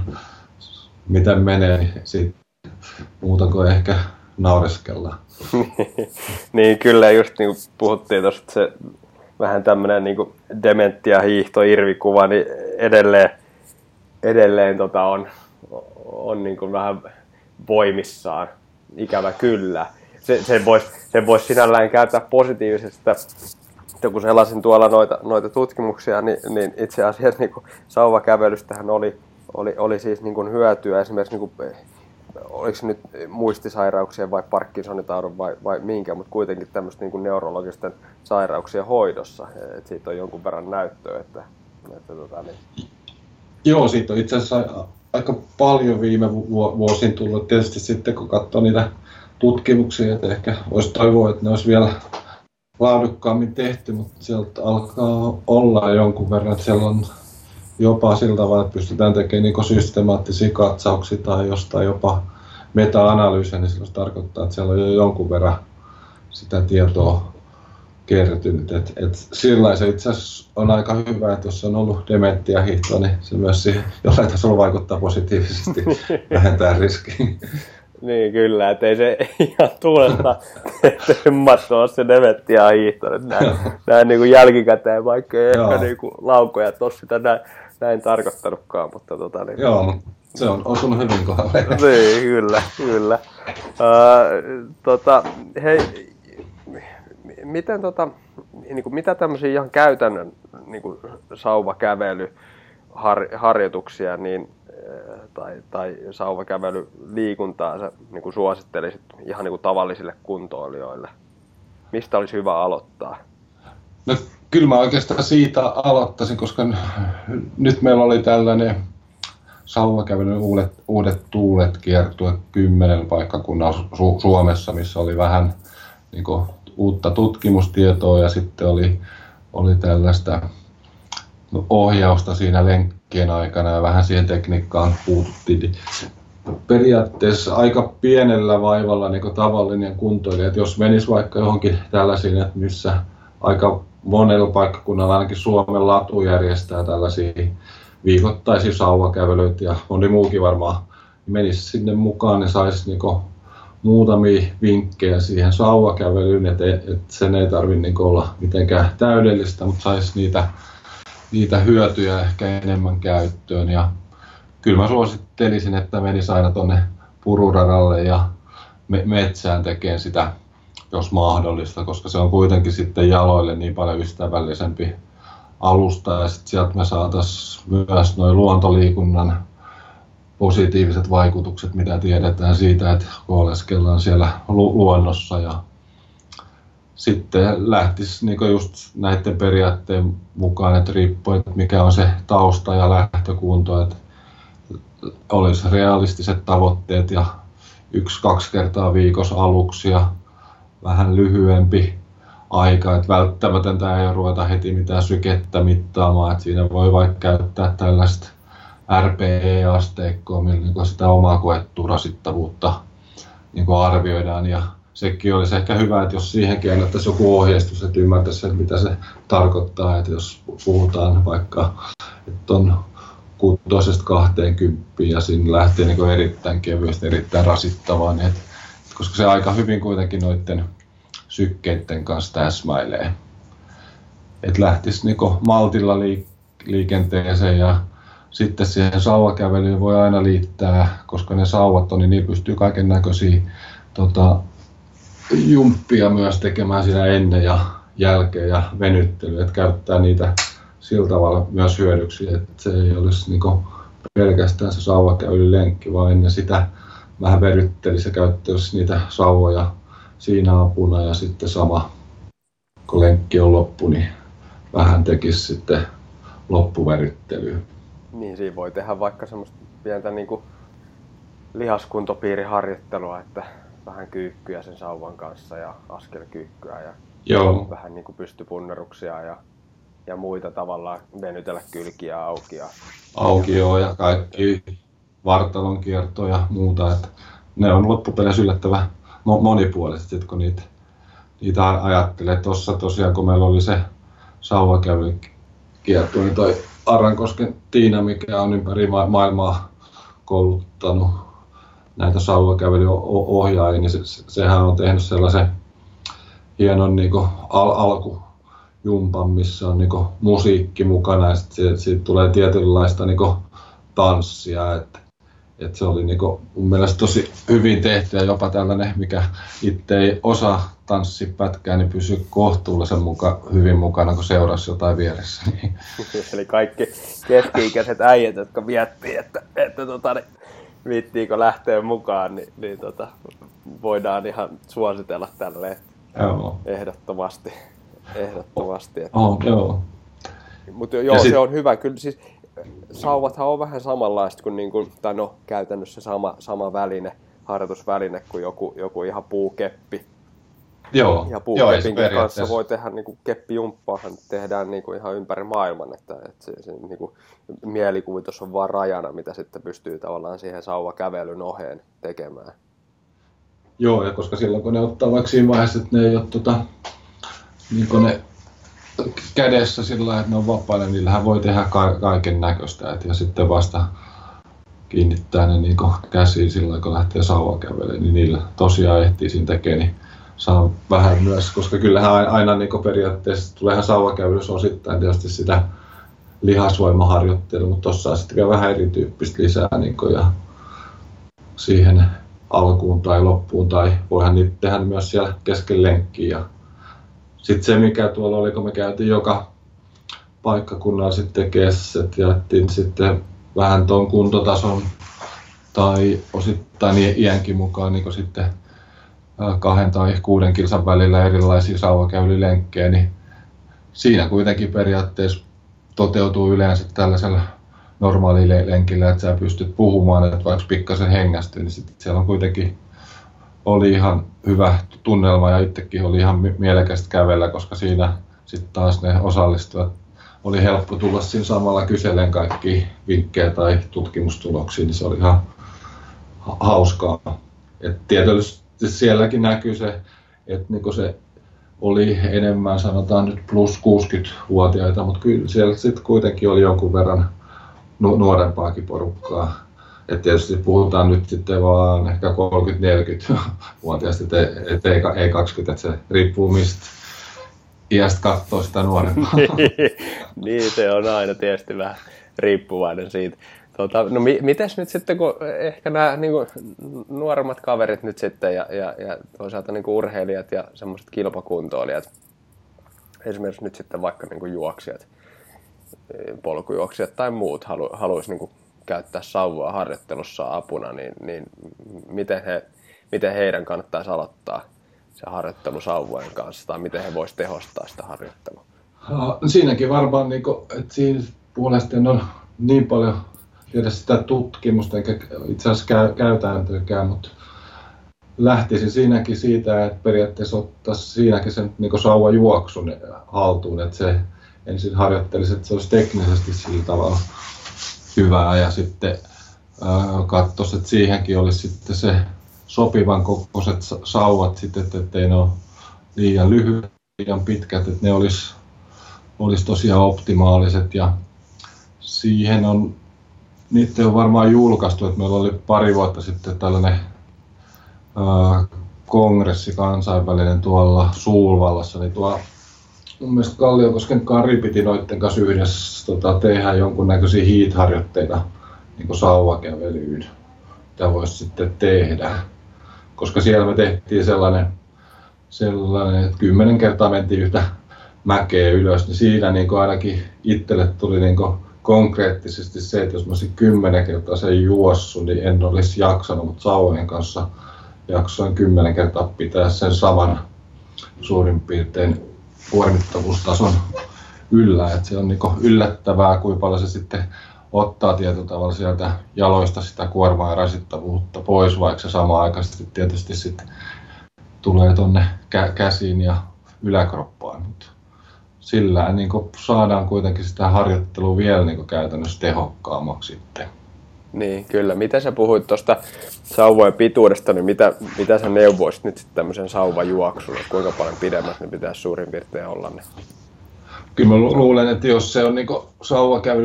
miten menee, siitä muuta kuin ehkä naureskellaan. (laughs)
niin kyllä just niin kuin puhuttiin tuossa, että se vähän tämmöinen niin dementia hiihto irvikuva, niin edelleen, edelleen tota on, on niin kuin vähän voimissaan, ikävä kyllä. Se, se voisi se vois sinällään käyttää positiivisesti, että kun selasin tuolla noita, noita tutkimuksia, niin, niin itse asiassa niin sauvakävelystähän oli, oli, oli siis niin kuin hyötyä esimerkiksi niin kuin oliko se nyt muistisairauksien vai Parkinsonin vai, vai minkä, mutta kuitenkin tämmöistä niin neurologisten sairauksien hoidossa. että siitä on jonkun verran näyttöä, että, että tota, niin.
Joo, siitä on itse asiassa aika paljon viime vuosin tullut. Tietysti sitten kun katsoo niitä tutkimuksia, että ehkä olisi toivoa, että ne olisi vielä laadukkaammin tehty, mutta sieltä alkaa olla jonkun verran, että siellä on jopa sillä tavalla, että pystytään tekemään niin systemaattisia katsauksia tai jostain jopa meta-analyysiä, niin silloin se tarkoittaa, että siellä on jo jonkun verran sitä tietoa kertynyt. Et, et sillä se itse asiassa on aika hyvä, että jos on ollut dementia hiihtoa, niin se myös siihen jollain tasolla vaikuttaa positiivisesti, (laughs) vähentää riskiä.
Niin kyllä, että ei se (laughs) ihan tuulesta temmattu ole se dementia hiihto. Näin, näin (laughs) niin kuin jälkikäteen, vaikka ei ehkä niin kuin laukoja tuossa sitä näin, näin tarkoittanutkaan. Mutta tota, niin...
Joo, se on osunut hyvin kohdalle. (laughs)
niin, kyllä, kyllä. Uh, tota, hei, miten tota, niin kuin, mitä tämmöisiä ihan käytännön niin kuin sauvakävely, har, harjoituksia, niin tai, tai sauvakävelyliikuntaa sä niin kuin suosittelisit ihan niin kuin tavallisille kuntoilijoille? Mistä olisi hyvä aloittaa?
No kyllä mä oikeastaan siitä aloittaisin, koska nyt meillä oli tällainen sauvakävelyn uudet, uudet tuulet kiertue kymmenen paikkakunnan Su- Suomessa, missä oli vähän niin kuin, uutta tutkimustietoa ja sitten oli, oli tällaista ohjausta siinä lenkkien aikana ja vähän siihen tekniikkaan puututtiin. Periaatteessa aika pienellä vaivalla niin tavallinen kuntoilija, että jos menisi vaikka johonkin tällaisiin, että missä aika monella paikkakunnalla ainakin Suomen latu järjestää tällaisia viikoittaisia sauvakävelyitä ja moni muukin varmaan menisi sinne mukaan, niin saisi niin muutamia vinkkejä siihen sauvakävelyyn, että, että sen ei tarvitse niin olla mitenkään täydellistä, mutta saisi niitä niitä hyötyjä ehkä enemmän käyttöön. Ja kyllä mä suosittelisin, että menisi aina tuonne pururadalle ja metsään tekemään sitä, jos mahdollista, koska se on kuitenkin sitten jaloille niin paljon ystävällisempi alusta ja sitten sieltä me saataisiin myös noin luontoliikunnan positiiviset vaikutukset, mitä tiedetään siitä, että oleskellaan siellä luonnossa ja sitten lähtisi niin just näiden periaatteen mukaan, että riippuu, että mikä on se tausta ja lähtökunto, että olisi realistiset tavoitteet ja yksi-kaksi kertaa viikossa aluksi ja vähän lyhyempi aika, että välttämätöntä ei ruveta heti mitään sykettä mittaamaan, että siinä voi vaikka käyttää tällaista RPE-asteikkoa, millä niin sitä omaa koettua rasittavuutta niin arvioidaan ja sekin olisi ehkä hyvä, että jos siihenkin annettaisiin joku ohjeistus, että ymmärtäisi, että mitä se tarkoittaa, että jos puhutaan vaikka, että on kuutosesta 20 ja siinä lähtee niin erittäin kevyesti, erittäin rasittavaa, niin että, koska se aika hyvin kuitenkin noiden sykkeiden kanssa täsmäilee. Että lähtisi niin maltilla liikenteeseen ja sitten siihen sauvakävelyyn voi aina liittää, koska ne sauvat on, niin niillä pystyy kaiken näköisiä tota, jumppia myös tekemään siinä ennen ja jälkeen ja venyttelyä, että käyttää niitä sillä tavalla myös hyödyksi, että se ei olisi niin pelkästään se sauvakävelylenkki, vaan ennen sitä vähän veryttelisi ja käyttäisi niitä sauvoja siinä apuna ja sitten sama, kun lenkki on loppu, niin vähän tekisi sitten loppuveryttelyä.
Niin, siinä voi tehdä vaikka semmoista pientä niin lihaskuntopiiriharjoittelua, että vähän kyykkyä sen sauvan kanssa ja askelkyykkyä ja Joo. vähän niin kuin pystypunneruksia ja, ja muita tavallaan venytellä kylkiä auki. Ja,
auki joo, ja kaikki vartalon kierto ja muuta. Että ne on loppupeleissä yllättävän monipuoliset, kun niitä, niitä ajattelee. Tuossa tosiaan, kun meillä oli se sauvakävely kierto, niin toi Arrankosken Tiina, mikä on ympäri ma- maailmaa kouluttanut näitä sauvakävelyohjaajia, niin se, sehän on tehnyt sellaisen hienon niin kuin, al- alkujumpan, missä on niin kuin, musiikki mukana ja sitten siitä, tulee tietynlaista niin kuin, tanssia. Että, että se oli niin kuin, mun mielestä tosi hyvin tehty ja jopa tällainen, mikä itse ei osaa tanssipätkää, niin pysyy kohtuullisen muka, hyvin mukana, kun seurasi jotain vieressä. Niin. (laughs)
Eli kaikki keski-ikäiset äijät, jotka miettii, että, että tota, niin, viittiinkö lähteä mukaan, niin, niin tota, voidaan ihan suositella tälle joo. ehdottomasti. ehdottomasti
että, oh, joo.
Mutta joo, sit... se on hyvä. Kyllä siis sauvathan on vähän samanlaista kuin, niin kuin tai no käytännössä sama, sama väline, harjoitusväline kuin joku, joku ihan puukeppi.
Joo,
ja puukepin kanssa voi tehdä niin kuin keppijumppaahan tehdään niin kuin ihan ympäri maailman, että, että se, se niin kuin, mielikuvitus on vaan rajana, mitä sitten pystyy tavallaan siihen sauvakävelyn oheen tekemään.
Joo, ja koska silloin kun ne ottaa vaikka siinä vaiheessa, että ne ei ole tota, niin kuin ne kädessä sillä että ne on vapaina, niillähän voi tehdä ka- kaiken näköistä. ja sitten vasta kiinnittää ne niin käsiin sillä kun lähtee sauva kävelemään, niin niillä tosiaan ehtii siinä tekemään, niin saa vähän myös, koska kyllähän aina niin periaatteessa tuleehan sauvakävelys osittain tietysti sitä lihasvoimaharjoittelua, mutta tuossa on sitten vähän erityyppistä lisää niin ja siihen alkuun tai loppuun, tai voihan niitä tehdä myös siellä kesken lenkkiä. Sitten se, mikä tuolla oli, kun me käytiin joka paikkakunnalla sitten kesset, jättiin sitten vähän tuon kuntotason tai osittain iänkin mukaan niin sitten kahden tai kuuden kilsan välillä erilaisia sauvakäylilenkkejä, niin siinä kuitenkin periaatteessa toteutuu yleensä tällaisella normaalilla lenkillä, että sä pystyt puhumaan, että vaikka pikkasen hengästyy, niin sitten siellä on kuitenkin oli ihan hyvä tunnelma ja itsekin oli ihan mielekästä kävellä, koska siinä sitten taas ne osallistujat oli helppo tulla siinä samalla kysellen kaikki vinkkejä tai tutkimustuloksia, niin se oli ihan hauskaa. Et tietysti sielläkin näkyy se, että niinku se oli enemmän sanotaan nyt plus 60-vuotiaita, mutta kyllä siellä sitten kuitenkin oli jonkun verran nuorempaakin porukkaa. Et tietysti puhutaan nyt sitten vaan ehkä 30-40-vuotiaista, et ei, ei 20, että se riippuu mistä iästä katsoo sitä nuorempaa. (laughs)
niin, se on aina tietysti vähän riippuvainen siitä. Tota, no mi- mites nyt sitten, kun ehkä nämä niin kuin, nuoremmat kaverit nyt sitten ja, ja, ja toisaalta niin kuin urheilijat ja semmoiset kilpakuntoilijat, esimerkiksi nyt sitten vaikka niin kuin juoksijat, polkujuoksijat tai muut halu, haluaisi niin käyttää sauvaa harjoittelussa apuna, niin, niin miten, he, miten heidän kannattaisi aloittaa se harjoittelu sauvojen kanssa, tai miten he voisivat tehostaa sitä harjoittelua?
No, siinäkin varmaan, niin kuin, että siinä puolesta on niin paljon tiedä sitä tutkimusta, eikä itse asiassa käy, käytäntöäkään, mutta lähtisi siinäkin siitä, että periaatteessa ottaisi siinäkin sen niin sauva juoksun haltuun, että se ensin harjoittelisi, että se olisi teknisesti sillä tavalla hyvää ja sitten katsoisi, että siihenkin olisi sitten se sopivan kokoiset sauvat sitten, ettei ne ole liian lyhyet, liian pitkät, että ne olisi olis tosiaan optimaaliset ja siihen on, niitä on varmaan julkaistu, että meillä oli pari vuotta sitten tällainen ää, kongressi kansainvälinen tuolla Suulvallassa, niin tuo mun mielestä Kalliokosken Kari piti noiden kanssa yhdessä tota, tehdä jonkunnäköisiä hiitharjoitteita niin sauvakävelyyn, mitä voisi sitten tehdä. Koska siellä me tehtiin sellainen, sellainen että kymmenen kertaa mentiin yhtä mäkeä ylös, niin siinä niin ainakin itselle tuli niin konkreettisesti se, että jos mä olisin kymmenen kertaa sen juossut, niin en olisi jaksanut, mutta sauvojen kanssa jaksoin kymmenen kertaa pitää sen saman suurin piirtein kuormittavuustason yllä. Että se on niin yllättävää, kuinka paljon se sitten ottaa tietyllä tavalla sieltä jaloista sitä kuormaa ja rasittavuutta pois, vaikka se sama-aikaisesti tietysti sitten tulee tuonne kä- käsiin ja yläkroppaan. Mutta sillä niin saadaan kuitenkin sitä harjoittelua vielä niin käytännössä tehokkaammaksi sitten.
Niin, kyllä. Mitä sä puhuit tuosta sauvojen pituudesta, niin mitä, mitä sä neuvoisit nyt sitten tämmöisen sauvajuoksun, että kuinka paljon pidemmät ne pitäisi suurin piirtein olla ne?
Kyllä mä luulen, että jos se on niin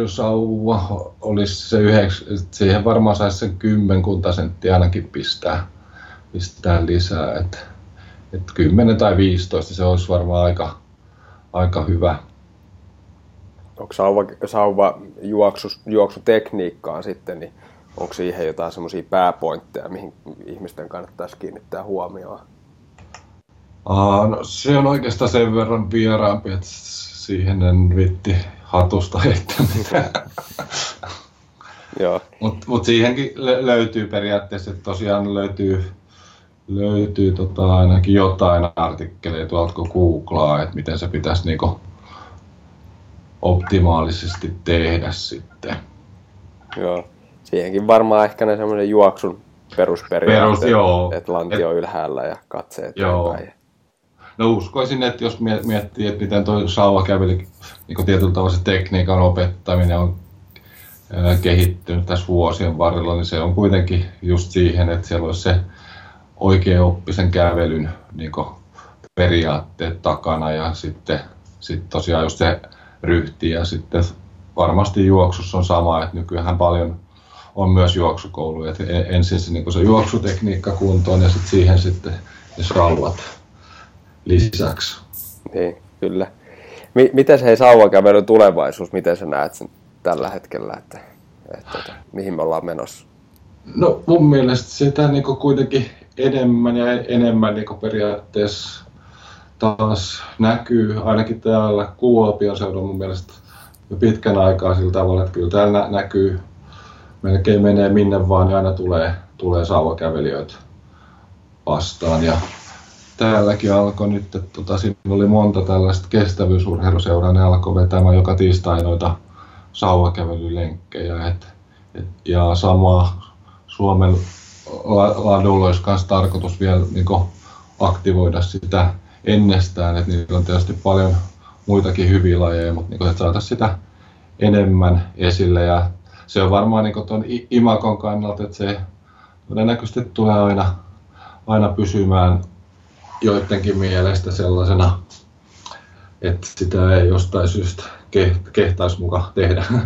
sauva, olisi se yhdeks, siihen varmaan saisi sen kymmenkunta senttiä ainakin pistää, pistää lisää. Että, että 10 tai 15 se olisi varmaan aika, aika hyvä
onko sauva, sauva juoksu, juoksutekniikkaan sitten, niin onko siihen jotain semmoisia pääpointteja, mihin ihmisten kannattaisi kiinnittää huomioon?
Aa, no, se on oikeastaan sen verran vieraampi, että siihen en vitti hatusta (laughs) heittää mitään. Mutta mut siihenkin löytyy periaatteessa, että tosiaan löytyy, löytyy tota ainakin jotain artikkeleita tuolta kun googlaa, että miten se pitäisi niinku optimaalisesti tehdä sitten.
Joo. Siihenkin varmaan ehkä ne semmoinen juoksun perusperiaatteet, Perus, joo. että lanti on ylhäällä ja katseet joo.
No uskoisin, että jos miettii, että miten tuo sauva käveli, niin tietyllä tavalla se tekniikan opettaminen on kehittynyt tässä vuosien varrella, niin se on kuitenkin just siihen, että siellä olisi se oikea oppisen kävelyn niin periaatteet takana ja sitten sit tosiaan just se ryhti ja sitten varmasti juoksussa on sama, että nykyään paljon on myös juoksukouluja, että ensin se, niin se juoksutekniikka kuntoon ja sitten siihen sitten ne sauvat lisäksi.
Niin, kyllä. M- miten se hei sauvakävelyn tulevaisuus, miten sä näet sen tällä hetkellä, että, että, että mihin me ollaan menossa?
No mun mielestä sitä niin kuitenkin enemmän ja enemmän niin periaatteessa taas näkyy ainakin täällä Kuopion seudulla mun mielestä jo pitkän aikaa sillä tavalla, että kyllä täällä nä- näkyy, melkein menee minne vaan ja aina tulee, tulee sauvakävelijöitä vastaan. Ja täälläkin alkoi nyt, että tota, siinä oli monta tällaista kestävyysurheiluseuraa, ne alkoi vetämään joka tiistai noita sauvakävelylenkkejä. Et, et, ja sama Suomen ladulla olisi myös tarkoitus vielä niin aktivoida sitä ennestään, että niillä on tietysti paljon muitakin hyviä lajeja, mutta niin että saataisiin sitä enemmän esille ja se on varmaan niin tuon imakon kannalta, että se todennäköisesti tulee aina, aina pysymään joidenkin mielestä sellaisena, että sitä ei jostain syystä kehtaisi mukaan tehdä. (laughs)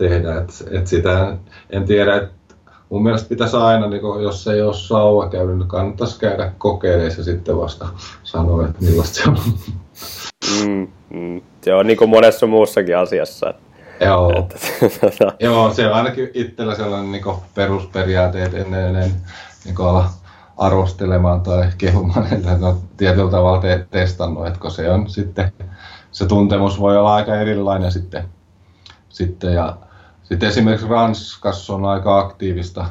tehdä. Et, et sitä, en tiedä, että mun mielestä pitäisi aina, niin kun, jos ei ole sauva käynyt, niin kannattaisi käydä kokeilemaan sitten vasta sanoa, että millaista se on.
Mm, mm. Se on niin kuin monessa muussakin asiassa.
Joo. Että, (laughs) Joo, se on ainakin itsellä sellainen niin perusperiaate, että ennen, ennen niin ala arvostelemaan tai kehumaan, että on tietyllä tavalla te- testannut, että se on sitten, se tuntemus voi olla aika erilainen sitten, sitten ja sitten esimerkiksi Ranskassa on aika aktiivista.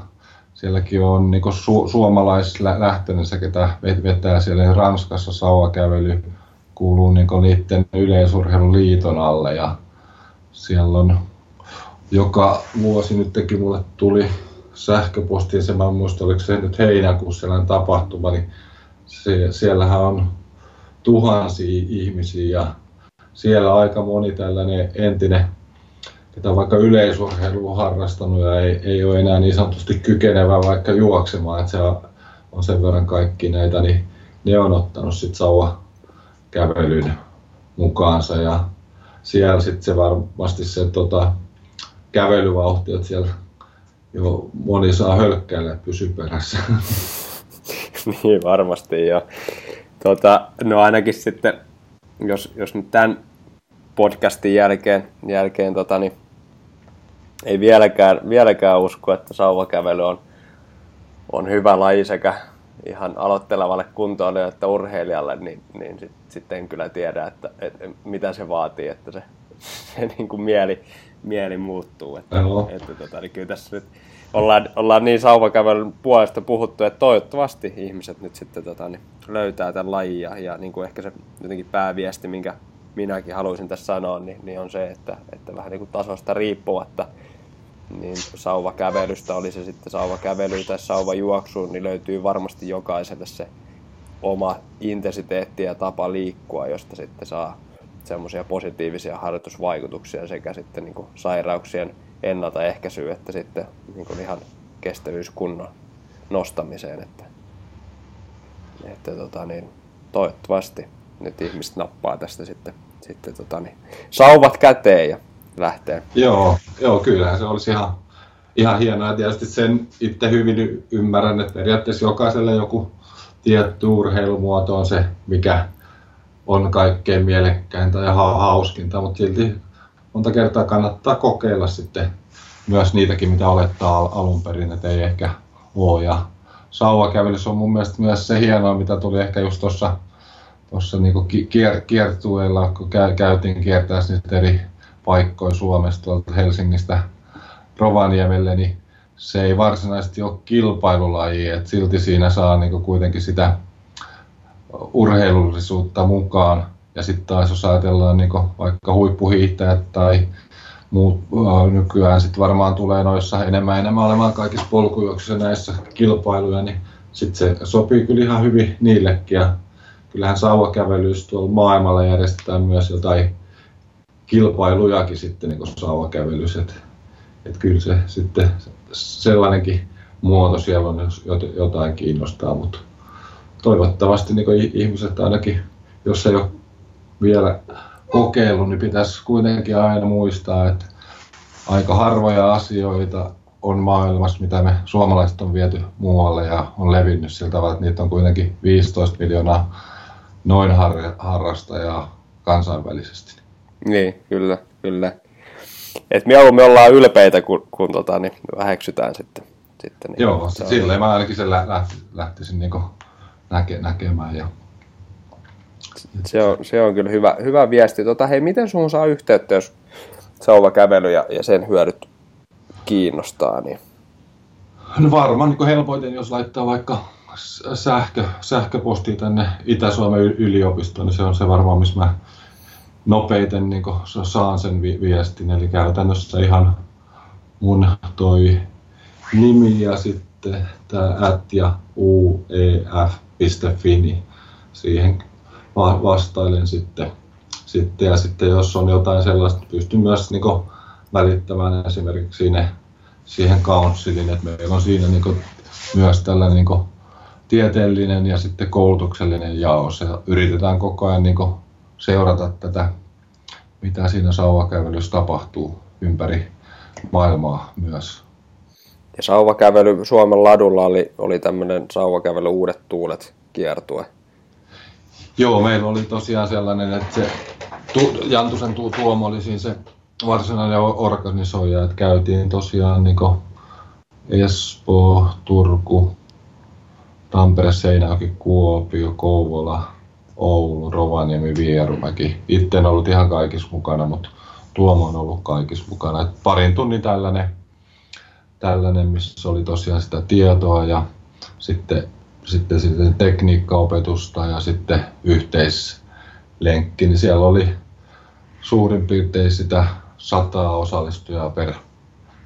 Sielläkin on niin su- suomalaislähtöinen ketä vetää siellä Ranskassa sauvakävely kuuluu niin niiden yleisurheiluliiton alle ja siellä on joka vuosi nyt teki mulle tuli sähköpostiin se, mä muista oliko se nyt heinäkuussa sellainen tapahtuma, niin se, siellähän on tuhansia ihmisiä ja siellä aika moni tällainen entinen ketä vaikka yleisurheilua harrastanut ja ei, ei ole enää niin sanotusti kykenevä vaikka juoksemaan. Että se on sen verran kaikki näitä, niin ne on ottanut sitten sauva kävelyn mukaansa ja siellä sitten se varmasti se tota, kävelyvauhti, että siellä jo moni saa hölkkäillä pysy perässä. (laughs)
niin varmasti ja tota, no ainakin sitten, jos, jos nyt tämän podcastin jälkeen, jälkeen tota, niin ei vieläkään, vieläkään usko, että sauvakävely on, on hyvä laji sekä ihan aloittelevalle kuntoilijalle että urheilijalle, niin, niin sitten sit en kyllä tiedä, että, että mitä se vaatii, että se, (laughs) se niin kuin mieli, mieli muuttuu. Että, että tota, niin kyllä tässä nyt ollaan, ollaan niin sauvakävelyn puolesta puhuttu, että toivottavasti ihmiset nyt sitten tota, niin löytää tämän lajin ja, ja niin kuin ehkä se jotenkin pääviesti, minkä minäkin haluaisin tässä sanoa, niin, niin on se, että, että vähän niin kuin tasosta riippuvatta niin sauvakävelystä, oli se sitten sauvakävely tai sauvajuoksu, niin löytyy varmasti jokaiselle se oma intensiteetti ja tapa liikkua, josta sitten saa semmoisia positiivisia harjoitusvaikutuksia sekä sitten niin sairauksien ennaltaehkäisyyn että sitten niin ihan kestävyyskunnon nostamiseen. Että, että tota niin, toivottavasti nyt ihmiset nappaa tästä sitten, sitten tota niin, sauvat käteen ja lähtee.
Joo, joo kyllähän se olisi ihan, ihan hienoa. Tietysti sen itse hyvin ymmärrän, että periaatteessa jokaiselle joku tietty urheilumuoto on se, mikä on kaikkein mielekkäintä ja hauskinta, mutta silti monta kertaa kannattaa kokeilla sitten myös niitäkin, mitä olettaa alun perin, että ei ehkä ole. Ja sauvakävelyssä on mun mielestä myös se hienoa, mitä tuli ehkä just tuossa tuossa kier, kiertueella, kun käytiin kiertää niitä eri paikkoja Suomesta tuolta Helsingistä Rovaniemelle, niin se ei varsinaisesti ole kilpailulaji, että silti siinä saa niinku kuitenkin sitä urheilullisuutta mukaan. Ja sitten taas jos ajatellaan niinku vaikka huippuhiihtäjät tai muut nykyään sitten varmaan tulee noissa enemmän enemmän olemaan kaikissa polkujuoksuissa näissä kilpailuja, niin sitten se sopii kyllä ihan hyvin niillekin. Ja kyllähän sauvakävelyssä tuolla maailmalla järjestetään myös jotain kilpailujakin sitten niin sauvakävelyssä. Että et kyllä se sitten sellainenkin muoto siellä on, jos jotain kiinnostaa, mutta toivottavasti niin ihmiset ainakin, jos ei ole vielä kokeillut, niin pitäisi kuitenkin aina muistaa, että aika harvoja asioita on maailmassa, mitä me suomalaiset on viety muualle ja on levinnyt sillä tavalla, että niitä on kuitenkin 15 miljoonaa noin har- harrastajaa kansainvälisesti.
Niin, kyllä, kyllä. Et mieluummin ollaan ylpeitä, kun, kun tota, niin väheksytään sitten. sitten
niin Joo, se silleen mä ainakin sen lähtisin niin näke, näkemään. Ja...
Se, on, se on kyllä hyvä, hyvä viesti. Tota, hei, miten sun saa yhteyttä, jos sauvakävely ja, ja sen hyödyt kiinnostaa? Niin...
No varmaan niin helpoiten, jos laittaa vaikka sähkö, sähköpostia tänne Itä-Suomen yliopistoon, niin se on se varmaan, missä mä nopeiten niin saan sen vi- viestin. Eli käytännössä ihan mun toi nimi ja sitten tämä at ja uef.fi, niin siihen va- vastailen sitten, sitten. Ja sitten jos on jotain sellaista, pystyn myös niin välittämään esimerkiksi sinne, siihen councilin, että meillä on siinä niin myös tällainen niin tieteellinen ja sitten koulutuksellinen jaos ja yritetään koko ajan niin seurata tätä, mitä siinä sauvakävelyssä tapahtuu ympäri maailmaa myös.
Ja sauvakävely Suomen ladulla oli, oli tämmöinen sauvakävely Uudet tuulet kiertue.
Joo, meillä oli tosiaan sellainen, että se tu, Jantusen tu, Tuomo oli siinä se varsinainen organisoija, että käytiin tosiaan niin Espoo, Turku, Tampere, Seinäjoki, Kuopio, Kouvola, Oulu, Rovaniemi, Vierumäki. Itse en ollut ihan kaikissa mukana, mutta Tuomo on ollut kaikissa mukana. Et parin tunnin tällainen, tällainen, missä oli tosiaan sitä tietoa ja sitten, sitten, sitten tekniikkaopetusta ja sitten yhteislenkki, niin siellä oli suurin piirtein sitä sataa osallistujaa per,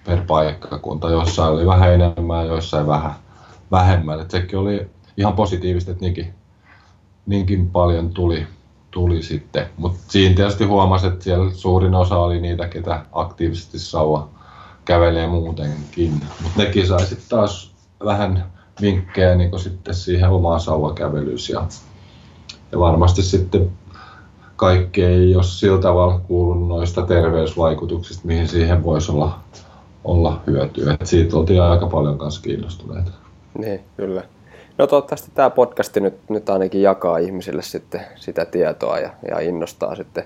per paikkakunta. Joissain oli vähän enemmän, joissain vähän vähemmän. Et sekin oli ihan positiivista, että niinkin, niinkin paljon tuli, tuli sitten. Mutta siinä tietysti huomasi, että siellä suurin osa oli niitä, ketä aktiivisesti sauva kävelee muutenkin. Mutta nekin sai sitten taas vähän vinkkejä niin sitten siihen omaan sauvakävelyys. Ja, ja varmasti sitten kaikki ei ole sillä tavalla kuullut noista terveysvaikutuksista, mihin siihen voisi olla, olla hyötyä. Et siitä oltiin aika paljon kanssa kiinnostuneita.
Niin, kyllä. No toivottavasti tämä podcasti nyt, nyt ainakin jakaa ihmisille sitten sitä tietoa ja, ja innostaa sitten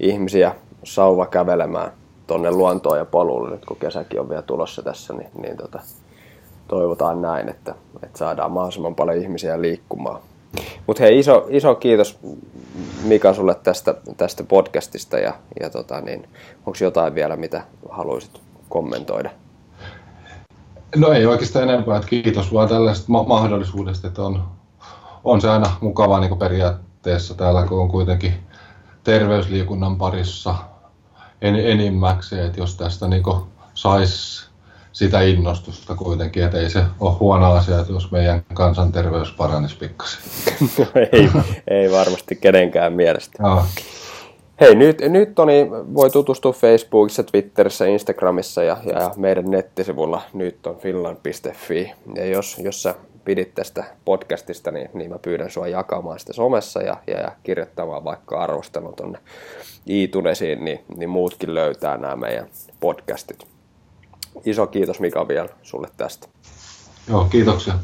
ihmisiä sauva kävelemään tuonne luontoon ja polulle nyt kun kesäkin on vielä tulossa tässä, niin, niin tota, toivotaan näin, että, että saadaan mahdollisimman paljon ihmisiä liikkumaan. Mutta hei, iso, iso kiitos Mika sulle tästä, tästä podcastista ja, ja tota, niin, onko jotain vielä, mitä haluaisit kommentoida?
No ei oikeastaan enempää, että kiitos vaan tällaisesta ma- mahdollisuudesta, että on, on se aina mukavaa niin periaatteessa täällä, kun on kuitenkin terveysliikunnan parissa en, enimmäkseen, että jos tästä niin saisi sitä innostusta kuitenkin, että ei se ole huono asia, että jos meidän kansanterveys paranisi pikkasen. (laughs)
No ei, ei varmasti kenenkään mielestä. No. Hei, nyt, nyt Toni voi tutustua Facebookissa, Twitterissä, Instagramissa ja, ja meidän nettisivulla nytonfinland.fi. Ja jos, jos sä pidit tästä podcastista, niin, niin mä pyydän sua jakamaan sitä somessa ja, ja, ja kirjoittamaan vaikka arvostelun tuonne iTunesiin, niin, niin muutkin löytää nämä meidän podcastit. Iso kiitos Mika vielä sulle tästä.
Joo, kiitoksia.